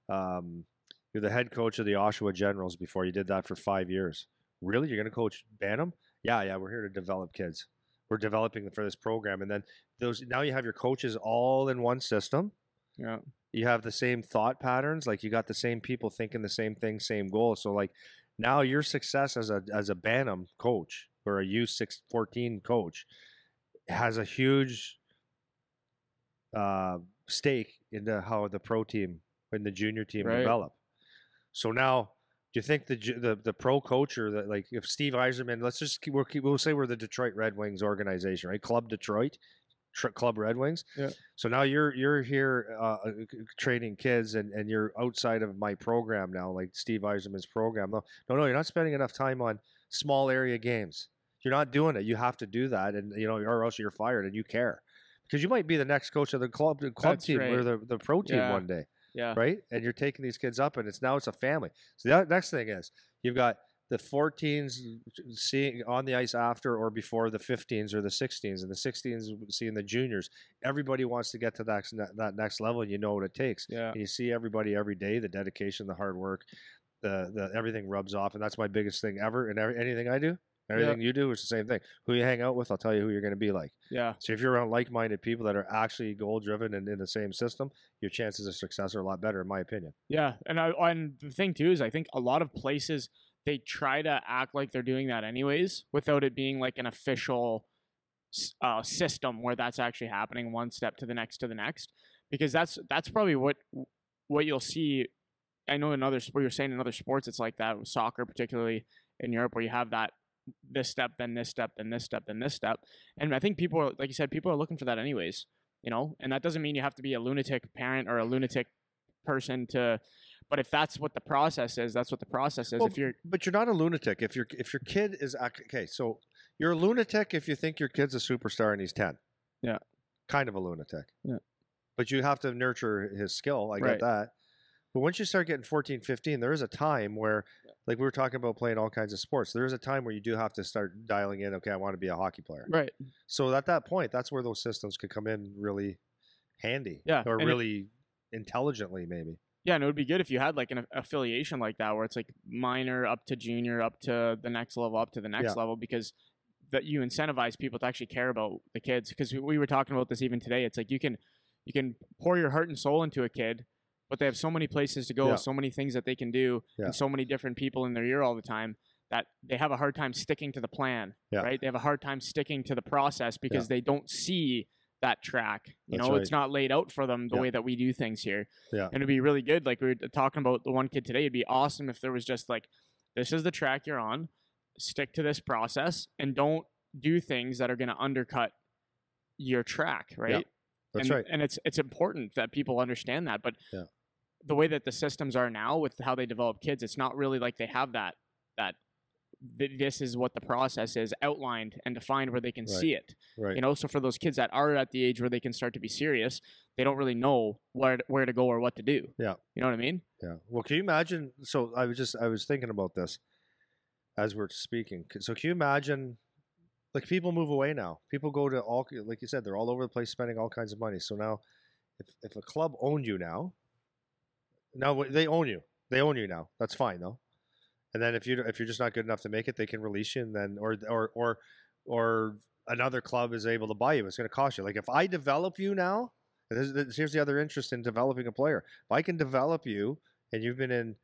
um, you're the head coach of the Oshawa Generals before. You did that for five years. Really, you're going to coach Bantam? Yeah, yeah. We're here to develop kids. We're developing for this program, and then those. Now you have your coaches all in one system yeah. you have the same thought patterns like you got the same people thinking the same thing same goal so like now your success as a as a bantam coach or a U six fourteen coach has a huge uh, stake into how the pro team and the junior team Right. develop so now do you think the the, the pro coach or the, like if Steve Yzerman, let's just keep, we'll, keep, we'll say we're the Detroit Red Wings organization, right? Club Detroit, tr- Club Red Wings. Yeah. So now you're you're here uh, uh, training kids, and, and you're outside of my program now, like Steve Yzerman's program. No, no, no, you're not spending enough time on small area games. You're not doing it. You have to do that, and you know, or else you're fired, and you care because you might be the next coach of the club the club That's team or the, the pro team Yeah. one day Yeah. right? And you're taking these kids up, and it's now it's a family. So the next thing is you've got the 14s seeing on the ice after or before the 15s or the 16s, and the 16s seeing the juniors. Everybody wants to get to that that next level, and you know what it takes. Yeah. And you see everybody every day, the dedication, the hard work, the the everything rubs off, and that's my biggest thing ever. And every, anything I do, everything you do is the same thing. Who you hang out with, I'll tell you who you're going to be like. Yeah. So if you're around like-minded people that are actually goal-driven and in the same system, your chances of success are a lot better, in my opinion. Yeah, and I and the thing too is I think a lot of places they try to act like they're doing that anyways without it being like an official uh, system where that's actually happening one step to the next to the next. because that's that's probably what what you'll see. I know in other sport, you're saying in other sports, it's like that soccer, particularly in Europe, where you have that this step, then this step, then this step, then this step, and I think people, are, like you said, people are looking for that anyways. You know, and that doesn't mean you have to be a lunatic parent or a lunatic person to. But if that's what the process is, that's what the process is. Well, if you're But you're not a lunatic if your if your kid is okay. So you're a lunatic if you think your kid's a superstar and he's ten. Yeah. kind of a lunatic. Yeah. but you have to nurture his skill. I Right. get that. But once you start getting 14, 15, there is a time where, like we were talking about playing all kinds of sports, there is a time where you do have to start dialing in. Okay, I want to be a hockey player. right, So at that point, that's where those systems could come in really handy. Yeah, or and it- really intelligently, maybe. Yeah, and it would be good if you had like an affiliation like that, where it's like minor up to junior, up to the next level, up to the next Yeah. level, because that you incentivize people to actually care about the kids. Because we, we were talking about this even today. It's like you can you can pour your heart and soul into a kid, but they have so many places to go, Yeah. so many things that they can do, Yeah. and so many different people in their ear all the time that they have a hard time sticking to the plan. Yeah. Right? They have a hard time sticking to the process because they don't see that track. You That's know, it's not laid out for them the Yeah. way that we do things here. Yeah. And it'd be really good. Like we were talking about the one kid today, it'd be awesome if there was just like, this is the track you're on, stick to this process, and don't do things that are going to undercut your track, right? That's and, right. And it's it's important that people understand that. But Yeah. the way that the systems are now with how they develop kids, it's not really like they have that that th- this is what the process is outlined and defined where they can Right. see it. Right. You know, so for those kids that are at the age where they can start to be serious, they don't really know where to, where to go or what to do. Yeah. You know what I mean? Yeah. Well, can you imagine? So I was just I was thinking about this as we're speaking. So can you imagine? Like people move away now. People go to all like you said, they're all over the place spending all kinds of money. So now, if if a club owned you now, now they own you. They own you now. That's fine though. And then if you if you're just not good enough to make it, they can release you, and then or or or or another club is able to buy you. It's going to cost you. Like if I develop you now, here's the other interest in developing a player. If I can develop you, and you've been in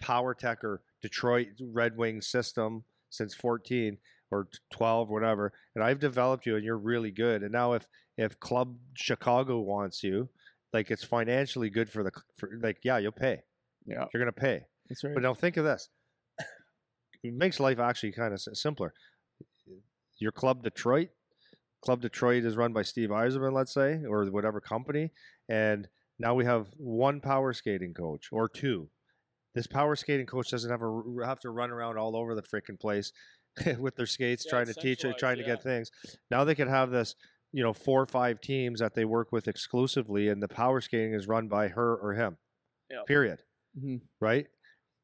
Power Tech or Detroit Red Wings system since 14 or 12, whatever, and I've developed you, and you're really good. And now if if Club Chicago wants you, like it's financially good for the for, like yeah, you'll pay. Yeah. You're gonna pay. That's right. But now think of this. It makes life actually kind of simpler. Your club Detroit, Club Detroit is run by Steve Yzerman, let's say, or whatever company, and now we have one power skating coach or two. This power skating coach doesn't have a have to run around all over the freaking place with their skates Yeah, trying to teach it, centralized, trying to get things. Now they could have this, you know, four or five teams that they work with exclusively, and the power skating is run by her or him. Yeah. Period Mhm. right?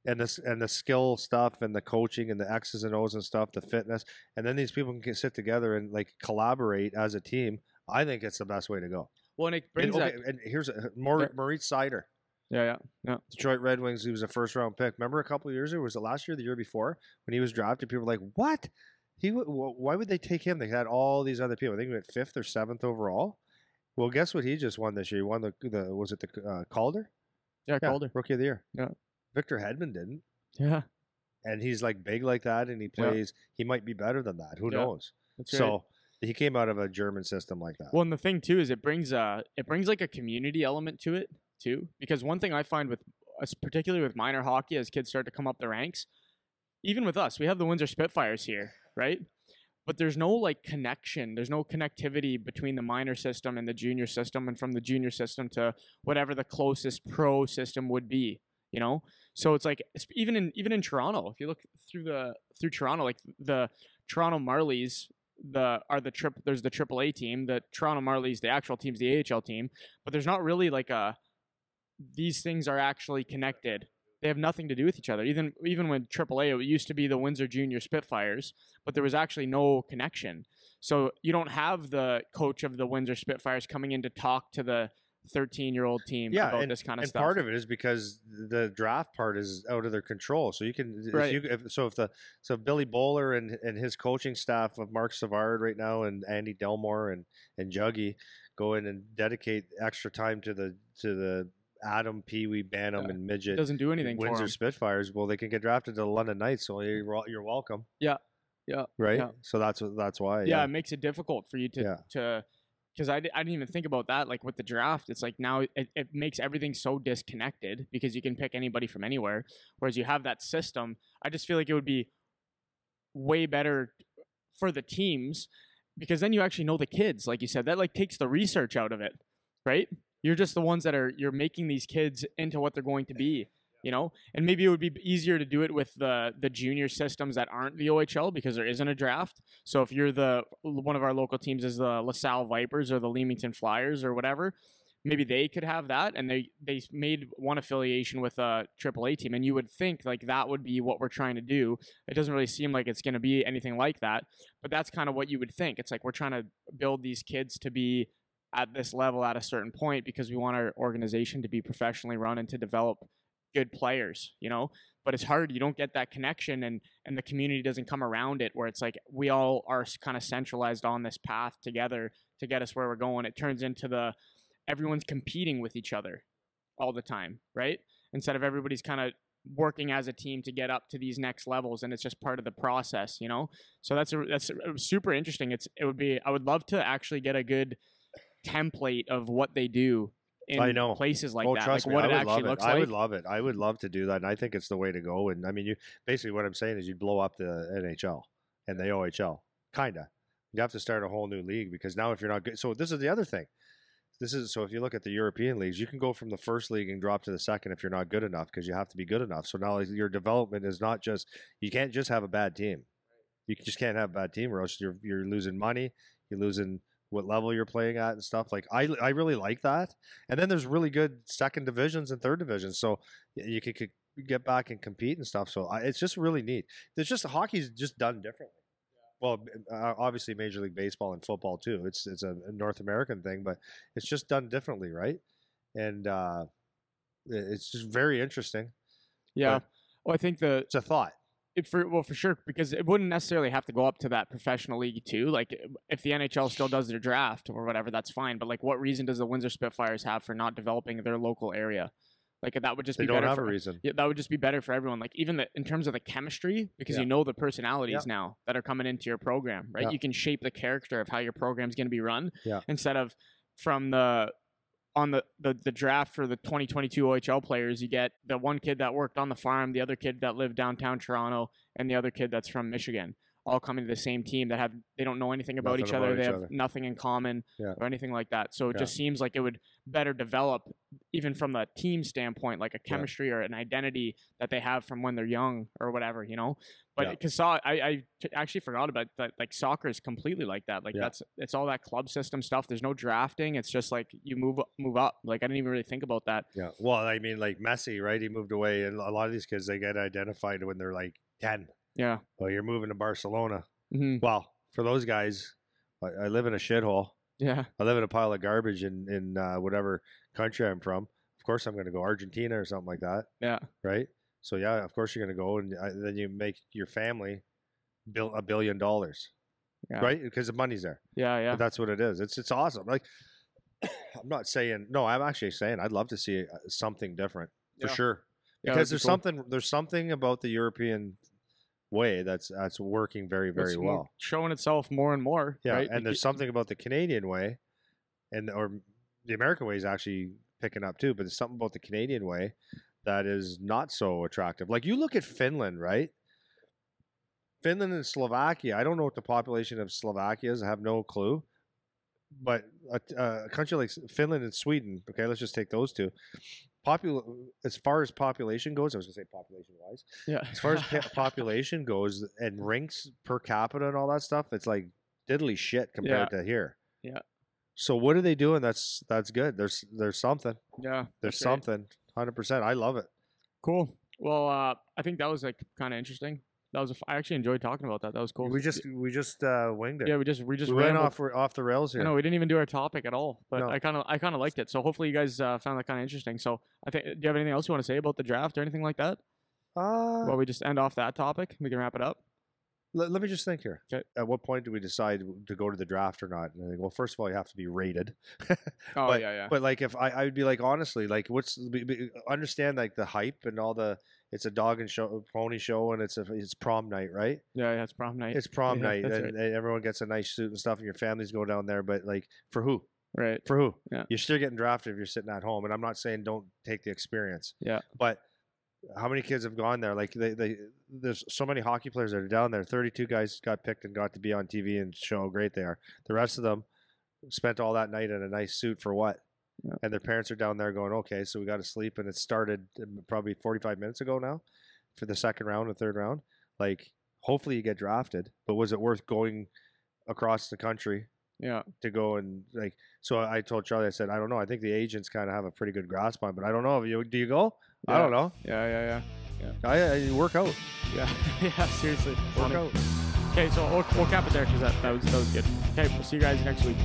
And this and the skill stuff and the coaching and the X's and O's and stuff, the fitness, and then these people can get, sit together and like collaborate as a team. I think it's the best way to go. Well, and it And, brings okay, that. and here's a, Maurice Seider, Yeah, yeah. Yeah. Detroit Red Wings. He was a first round pick. Remember a couple of years ago? Was it last year, the year before, when he was drafted? People were like, "What? He? w- Why would they take him? They had all these other people. I think he went fifth or seventh overall. Well, guess what? He just won this year. He won the the was it the uh, Calder? Yeah, Yeah, Calder. Rookie of the Year. Yeah. Victor Hedman didn't. Yeah. and he's like big like that, and he Yeah. plays. He might be better than that. Who Yeah, knows? That's right. So he came out of a German system like that. Well, and the thing too is it brings uh it brings like a community element to it too. Because one thing I find with us, particularly with minor hockey, as kids start to come up the ranks, even with us, we have the Windsor Spitfires here, right? But there's no like connection. There's no connectivity between the minor system and the junior system, and from the junior system to whatever the closest pro system would be. You know, so it's like even in even in Toronto, if you look through the through Toronto, like the Toronto Marlies, the are the trip. There's the AAA team, the Toronto Marlies, the actual team's the AHL team, but there's not really like a. These things are actually connected. They have nothing to do with each other. Even even when AAA, it used to be the Windsor Junior Spitfires, but there was actually no connection. So you don't have the coach of the Windsor Spitfires coming in to talk to the 13 year old team Yeah, about this kind of and stuff. part of it is because the draft part is out of their control. So you can, if Right. you, if, so if the so Billy Bowler and and his coaching staff of Marc Savard right now and Andy Delmore and and Juggy go in and dedicate extra time to the to the Atom Pee Wee Bantam Yeah. and midget doesn't do anything for Windsor. Spitfires. Well, they can get drafted to the London Knights, so you're you're welcome. Yeah, yeah, Right. yeah. So that's what that's why. yeah, it makes it difficult for you to Yeah. to because I, I didn't even think about that. Like with the draft, it's like now it, it makes everything so disconnected because you can pick anybody from anywhere. Whereas you have that system, I just feel like it would be way better for the teams because then you actually know the kids. Like you said, that like takes the research out of it, right? You're just the ones that are you're making these kids into what they're going to be you know? And maybe it would be easier to do it with the the junior systems that aren't the ohl because there isn't a draft. So if you're the one of our local teams is the lasalle vipers or the leamington flyers or whatever maybe they could have that and they they made one affiliation with a aaa team. And you would think like that would be what we're trying to do. It doesn't really seem like it's going to be anything like that but that's kind of what you would think. It's like we're trying to build these kids to be at this level at a certain point because we want our organization to be professionally run and to develop good players, you know. But it's hard. You don't get that connection, and and the community doesn't come around it. Where it's like we all are kind of centralized on this path together to get us where we're going. It turns into the everyone's competing with each other all the time, right? Instead of everybody's kind of working as a team to get up to these next levels and it's just part of the process you know so that's a, that's a, super interesting it's it would be i would love to actually get a good template of what they do in I know. places like oh, that. trust like me, what I it would actually love looks it. like. I would love it. I would love to do that, and I think it's the way to go. And I mean, you basically what I'm saying is you blow up the NHL and the OHL, kinda. You have to start a whole new league because now if you're not good, so this is the other thing. This is so if you look at the European leagues, you can go from the first league and drop to the second if you're not good enough because you have to be good enough. So now your development is not just you can't just have a bad team. You just can't have a bad team, or else you're you're losing money. You're losing what level you're playing at and stuff. Like I, I really like that. And then there's really good second divisions and third divisions, so you could, could get back and compete and stuff. So I, it's just really neat. There's just hockey's just done differently. Well, uh, obviously Major League Baseball and football too. It's it's a North American thing, but it's just done differently, right? And uh, it's just very interesting. yeah. but- Well, I think the It's a thought. It for well for sure because it wouldn't necessarily have to go up to that professional league too. Like eh, if the NHL still does their draft or whatever, that's fine. But like, what reason does the Windsor Spitfires have for not developing their local area? Like that would just They be don't better have for, a reason. Yeah, that would just be better for everyone. Like even the, in terms of the chemistry, because Yeah. you know the personalities now that are coming into your program, right? Yeah. You can shape the character of how your program's going to be run. Yeah. Instead of from the on the, the the draft for the 2022 OHL players, you get the one kid that worked on the farm, the other kid that lived downtown Toronto, and the other kid that's from Michigan, all coming to the same team that have they don't know anything about Nothing each other, about they each have other. nothing in common Yeah. or anything like that. So it Yeah. just seems like it would better develop even from the team standpoint, like a Yeah. chemistry or an identity that they have from when they're young or whatever, you know. But because Yeah. because I actually forgot about that. Like soccer is completely like that. Like Yeah. that's it's all that club system stuff. There's no drafting. It's just like you move move up. Like I didn't even really think about that. Yeah. Well, I mean, like Messi, right? He moved away, and a lot of these kids they get identified when they're like ten. Yeah. Well, you're moving to Barcelona. hmm Well, for those guys, I, I live in a shithole. Yeah. I live in a pile of garbage in in uh, whatever country I'm from. Of course, I'm going to go Argentina or something like that, Yeah. right? So yeah, of course you're going to go, and uh, then you make your family build a billion dollars, Yeah. right? Because the money's there. Yeah. Yeah. But that's what it is. It's it's awesome. Like I'm not saying no. I'm actually saying I'd love to see uh, something different for Yeah. sure because be there's cool. something there's something about the European way that's that's working very very It's well. showing itself more and more. Yeah, right? and there's something about the Canadian way, and or the American way is actually picking up too. But there's something about the Canadian way that is not so attractive. Like you look at Finland, right? Finland and Slovakia. I don't know what the population of Slovakia is. I have no clue. But a, a country like Finland and Sweden, okay, let's just take those two. Popul- as far as population goes, I was going to say population wise. Yeah. As far as pa- population goes and rinks per capita and all that stuff, it's like diddly shit compared yeah. to here. Yeah. So what are they doing? That's that's good. There's there's something. Yeah. There's something. Right. 100%. I love it. Cool. Well, uh, I think that was like kind of interesting. That was a f- I actually enjoyed talking about that. That was cool. We just we just uh, winged it. Yeah, we just we just ran off off the rails here. No, we didn't even do our topic at all. But No. I kind of I kind of liked it. So hopefully you guys uh, found that kind of interesting. So I think do you have anything else you want to say about the draft or anything like that? Uh, Well, we just end off that topic. We can wrap it up let, let me just think here. 'Kay. At what point do we decide to go to the draft or not? And I think, well, first of all, you have to be rated. Oh But- yeah, yeah. But like, if I, I would be like, honestly, like, what's be- be- understand like the hype and all the it's a dog and show pony show and it's a it's prom night, right? Yeah, that's prom night. It's prom Yeah, night and, and everyone gets a nice suit and stuff and your families go down there, but like for who? right. For who? Yeah. You're still getting drafted if you're sitting at home. And I'm not saying don't take the experience. Yeah. But how many kids have gone there? Like they, they there's so many hockey players that are down there. 32 guys got picked and got to be on TV and show how great they are. The rest of them spent all that night in a nice suit for what? Yeah. And their parents are down there going, okay, so we got to sleep. And it started um, probably 45 minutes ago now for the second round and third round. Like, hopefully you get drafted, but was it worth going across the country Yeah. to go and like so I told Charlie I said I don't know I think the agents kind of have a pretty good grasp on it, but I don't know you do you go I don't know Yeah. Yeah. Yeah. I, I work out Yeah. yeah. Seriously. work Funny. out Okay, so we'll, we'll cap it there because that, that was that was good. Okay, we'll see you guys next week.